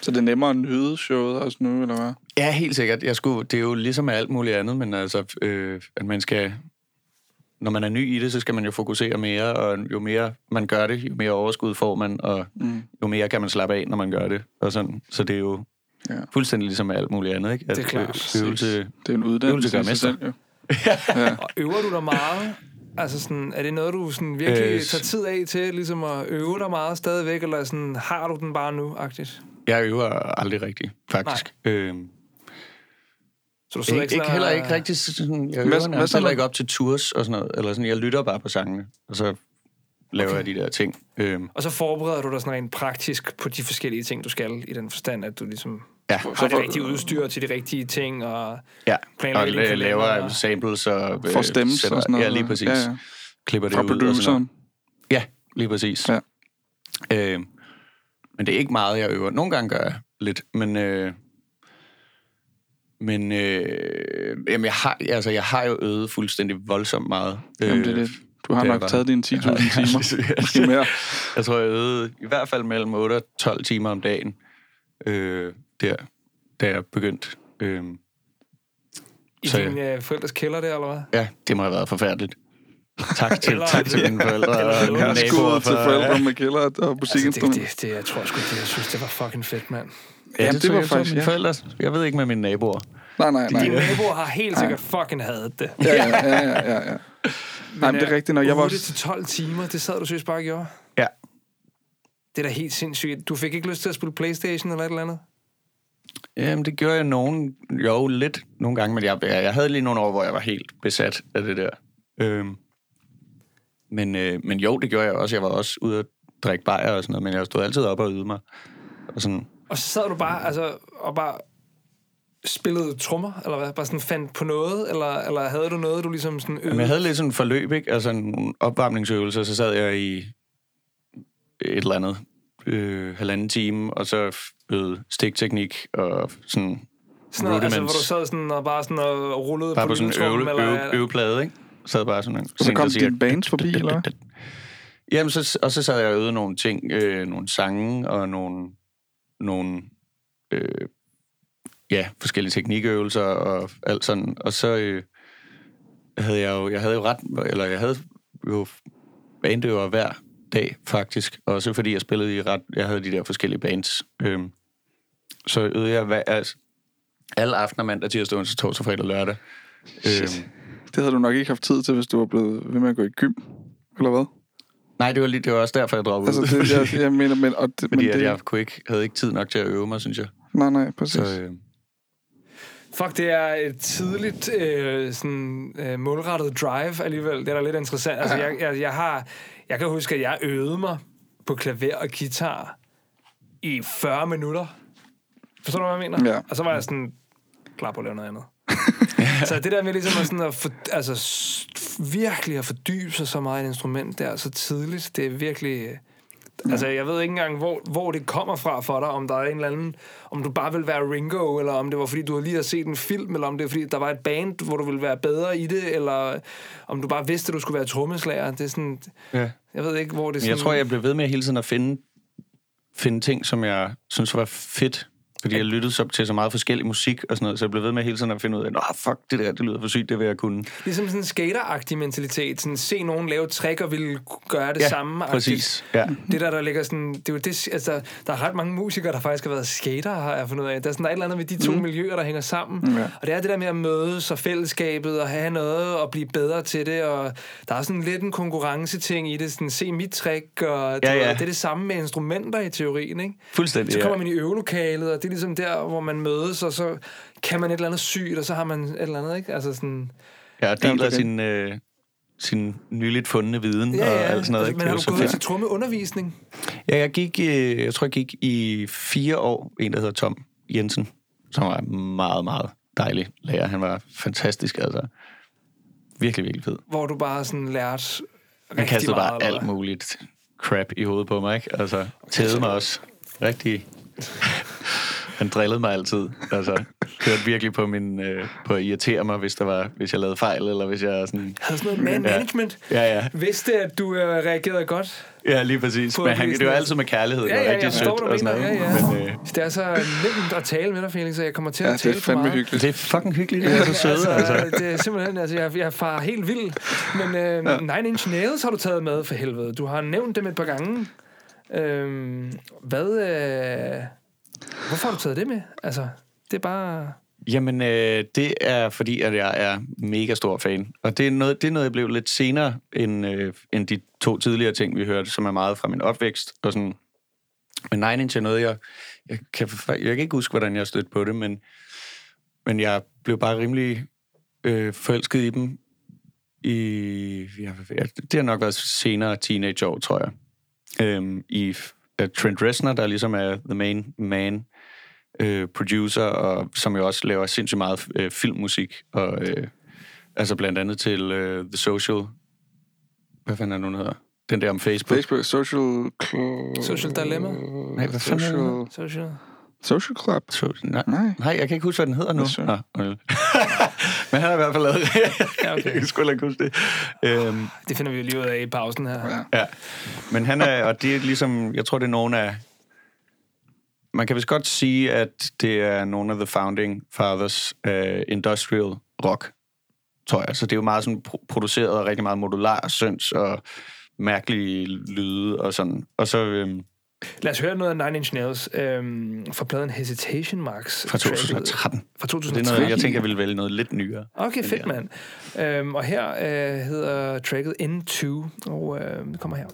Så det er nemmere at nyde showet også nu, eller hvad? Ja, helt sikkert. Jeg skulle, det er jo ligesom med alt muligt andet, men altså, øh, at man skal... Når man er ny i det, så skal man jo fokusere mere, og jo mere man gør det, jo mere overskud får man, og mm. jo mere kan man slappe af, når man gør det. Og sådan. Så det er jo Ja. ja. fuldstændig ligesom med alt muligt andet, ikke? At, Det er klart. øh, Øvelse, Det er en uddannelse Øvelse gør mester. selv, jo. Og øver du dig meget? Altså sådan, er det noget, du sådan virkelig Øh, tager tid af til, ligesom at øve dig meget stadigvæk, eller sådan, har du den bare nu-agtigt? jeg øver aldrig rigtigt, faktisk. Øh, Så du ikke, ikke, heller ikke rigtig sådan, jeg hvad nærmest så heller ikke op til tours og sådan noget, eller sådan, jeg lytter bare på sangene, og så laver okay. jeg de der ting. Øhm, Og så forbereder du dig sådan rent praktisk på de forskellige ting, du skal, i den forstand, at du ligesom ja, har det rigtige udstyr til de rigtige ting, og ja. planlægger og la- laver og- samples og... For stems sætter- og sådan noget. Ja, lige præcis. Ja, ja. Klipper det Fra ud og sådan noget. produceren. Ja, lige præcis. Ja. Øhm, men det er ikke meget, jeg øver. Nogle gange gør jeg lidt, men... Øh, men øh, jamen, jeg, har, altså, jeg har jo øvet fuldstændig voldsomt meget. Jamen, det er det. Du har det er nok taget dine 10.000 timer. Måske mere. Jeg tror, jeg øvede i hvert fald mellem 8 og 12 timer om dagen, øh, der, da jeg begyndte. Øh, i Så- dine øh, forældres kælder der, eller hvad? ja, det må have været forfærdeligt. Tak til, Eller- tak til mine forældre og mine Jeg naboer. skud til for- forældre med kælder og Altså, det, musikinstrumenter. det, det, jeg tror sgu, det, jeg synes, det var fucking fedt, mand. Ja, Jamen, det, det var var faktisk, ja. forældre. Jeg ved ikke med mine naboer. Nej, nej, nej. Dine naboer har helt sikkert fucking hadet det. Ja, ja, ja, ja, ja. Nej, men det er rigtigt, når jeg var 8 også... til 12 timer, det sad du synes bare gjorde. Ja. Det er da helt sindssygt. Du fik ikke lyst til at spille Playstation eller et eller andet? Jamen, det gjorde jeg nogen, jo lidt nogle gange, men jeg, jeg, jeg havde lige nogle år, hvor jeg var helt besat af det der. Øhm, men, øh, men jo, det gjorde jeg også. Jeg var også ude at drikke bajer og sådan noget, men jeg stod altid op og øvede mig. Og sådan, Og så sad du bare, altså, og bare spillede trommer, eller hvad? Bare sådan fandt på noget, eller, eller havde du noget, du ligesom sådan øvede? Jamen, jeg havde lidt sådan en forløb, ikke? Altså en opvarmningsøvelse, så sad jeg i et eller andet øh, halvanden time, og så øvede stikteknik og sådan sådan noget, altså, hvor du sad sådan og bare sådan og rullede bare på på sådan en øve, eller, øve, øveplade, ikke? Sad bare sådan. Og så kom dine bands forbi, eller? Jamen, så, og så sad jeg og øvede nogle ting, øh, nogle sange og nogle, nogle øh, ja, forskellige teknikøvelser og alt sådan. Og så øh, havde jeg jo, jeg havde jo ret, eller jeg havde jo bandøver hver dag, faktisk. Også fordi jeg spillede i ret, jeg havde de der forskellige bands. Øh, så øvede jeg hver, altså, alle aftener, mandag, tirsdag, onsdag, torsdag, fredag og lørdag. Øh, Det havde du nok ikke haft tid til, hvis du var blevet ved med at gå i gym. Eller hvad? Nej, det var, lige, det var også derfor, jeg droppede Altså, ud. det, jeg, jeg mener, men... Og det, Fordi men det, jeg kunne ikke, havde ikke tid nok til at øve mig, synes jeg. Nej, nej, præcis. Så, øh, Fuck, det er et tidligt øh, sådan, øh, målrettet drive alligevel. Det er da lidt interessant. Altså, jeg, jeg, jeg, har, jeg kan huske, at jeg øvede mig på klaver og guitar i 40 minutter. Forstår du, hvad jeg mener? Ja. Og så var jeg sådan klar på at lave noget andet. så det der med ligesom at, sådan at for, altså, virkelig at fordybe sig så meget i et instrument der så tidligt, det er virkelig... Altså, jeg ved ikke engang, hvor, hvor det kommer fra for dig, om der er en eller anden, om du bare vil være Ringo, eller om det var, fordi du lige har set en film, eller om det er, fordi der var et band, hvor du ville være bedre i det, eller om du bare vidste, at du skulle være trommeslager. Det er sådan, ja. jeg ved ikke, hvor det er sådan... jeg tror, jeg blev ved med hele tiden at finde, finde ting, som jeg synes var fedt. Fordi jeg lyttede så til så meget forskellig musik og sådan noget, så jeg blev ved med hele tiden at finde ud af, at fuck, det der, det lyder for sygt, det vil jeg kunne. Ligesom sådan en skateragtig mentalitet. Sådan, se nogen lave trick og ville gøre det Ja, samme. præcis. Ja. Det der, der ligger sådan... Det er jo det, altså, der er ret mange musikere, der faktisk har været skater, har jeg fundet ud af. Der er, sådan, der er et eller andet med de to mm. miljøer, der hænger sammen. Ja. Og det er det der med at mødes og fællesskabet og have noget og blive bedre til det. Og der er sådan lidt en konkurrenceting i det. Sådan, se mit trick. Og du Ja, ja. det er det samme med instrumenter i teorien, ikke? Fuldstændig, Så ja. kommer man i øvelokalet, og det ligesom der, hvor man mødes, og så kan man et eller andet sygt, og så har man et eller andet, ikke? Altså sådan... Ja, og deler er sin, øh, sin nyligt fundne viden og alt sådan noget. Altså, ikke? men Det har du gået til trommeundervisning? Ja, jeg gik, øh, jeg tror, jeg gik i fire år, en, der hedder Tom Jensen, som var meget, meget dejlig lærer. Han var fantastisk, altså. Virkelig, virkelig fed. Hvor du bare sådan lærte Han rigtig kastede meget, bare alt muligt crap i hovedet på mig, ikke? Altså, tædede mig også. Rigtig... Han drillede mig altid. Altså, kørte virkelig på min... Øh, på at irritere mig, hvis, der var, hvis jeg lavede fejl, eller hvis jeg sådan... Havde sådan noget man Ja. management. Ja, ja. Vidste, at du øh, reagerede godt. Ja, lige præcis. Men han, det var altid med kærlighed. Ja, ja, jeg rigtig sødt og du sådan noget. Ja, ja. Men, øh, Det er så nemt at tale med dig, Felix, så jeg kommer til Ja, at det tale er for meget. hyggeligt. det er fucking hyggeligt. Det er så søde, altså, altså. det er simpelthen, altså, jeg, jeg far helt vild. Men øh, ja. Nine Inch Nails har du taget med, for helvede. Du har nævnt dem et par gange. Øhm, hvad, øh, hvorfor har du taget det med? Altså, det er bare... Jamen, øh, det er fordi, at jeg er mega stor fan. Og det er noget, det er noget jeg blev lidt senere end, øh, end de to tidligere ting, vi hørte, som er meget fra min opvækst. Og sådan. Men Nine Inch er noget, jeg, jeg, kan, jeg kan ikke huske, hvordan jeg stødte stødt på det, men, men jeg blev bare rimelig øh, forelsket i dem i... Ja, det har nok været senere teenageår, tror jeg. Øhm, I Trent Reznor, der ligesom er the main man, øh, producer, og som jo også laver sindssygt meget øh, filmmusik, og øh, altså blandt andet til øh, The Social, hvad fanden er nu, den hedder? Den der om Facebook. Facebook, Social. Social Dilemma? Nej, hvad fanden er det, Social, Social. social Club? So, nej, Nej. nej, jeg kan ikke huske, hvad den hedder nu. Nå. Men han har i hvert fald lavet Ja, okay. Jeg heller ikke huske det. Øhm, Det finder vi jo lige ud af i pausen her. Ja. Ja, men han er, og det er ligesom, jeg tror, det er nogen af, man kan vist godt sige, at det er nogle af the founding fathers af industrial rock, tror jeg. Så det er jo meget sådan pro- produceret og rigtig meget modular syns og mærkelige lyde og sådan. Og så øhm, Lad os høre noget af Nine Inch Nails øhm, fra pladen Hesitation Marks. fra tracket. 2013. Fra Så det er 2013. noget, jeg tænker, jeg vil vælge noget lidt nyere. Okay, fedt, mand. Øhm, og her øh, hedder tracket N2, og øh, det kommer her.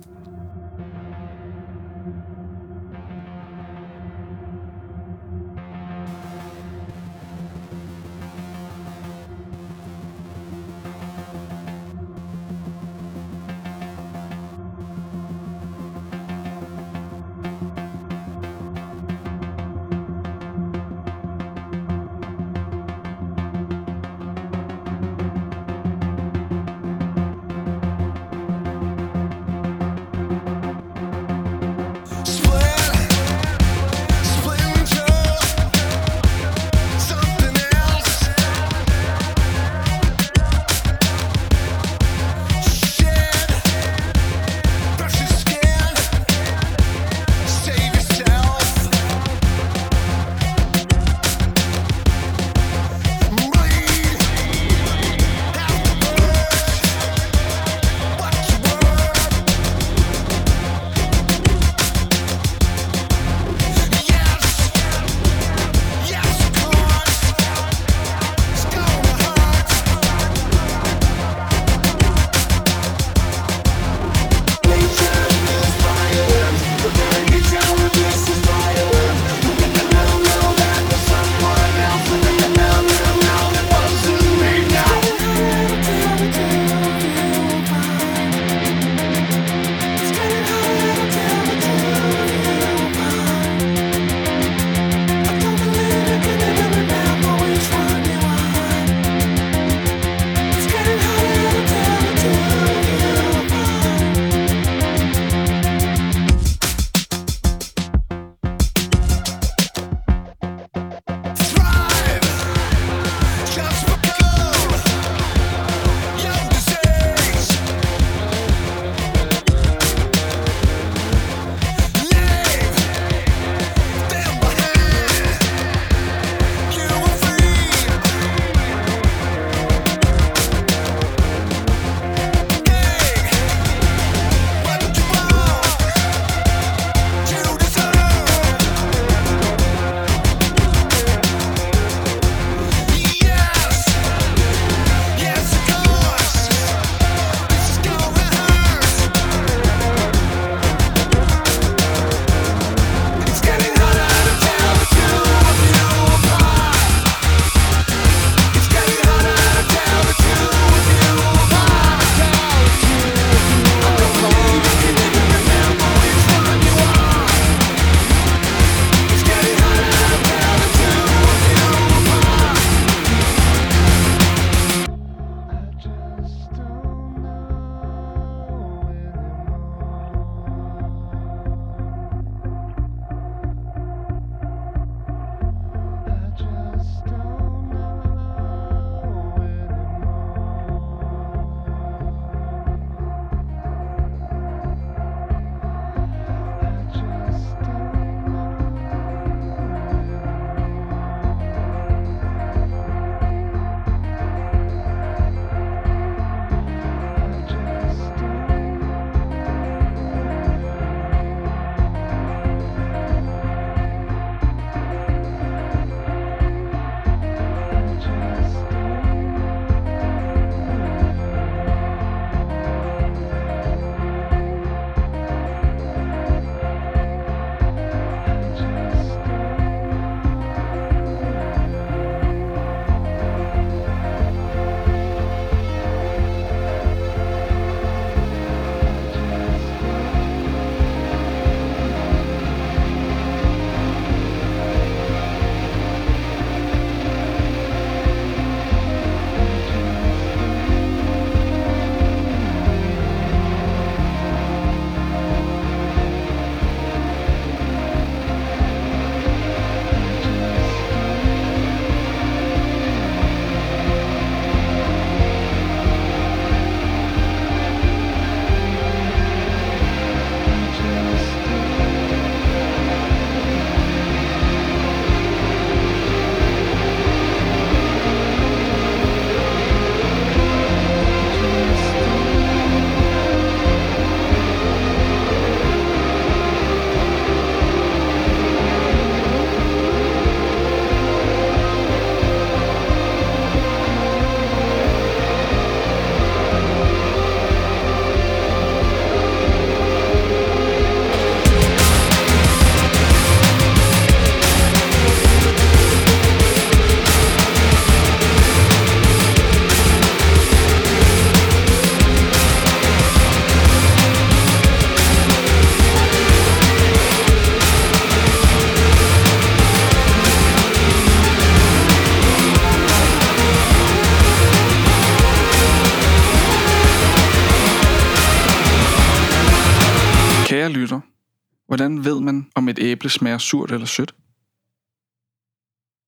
Om æble smager surt eller sødt?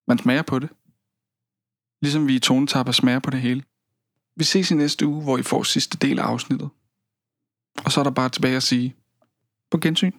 Man smager på det. Ligesom vi i tonetapper smager på det hele. Vi ses i næste uge, hvor I får sidste del af afsnittet. Og så er der bare tilbage at sige, på gensyn.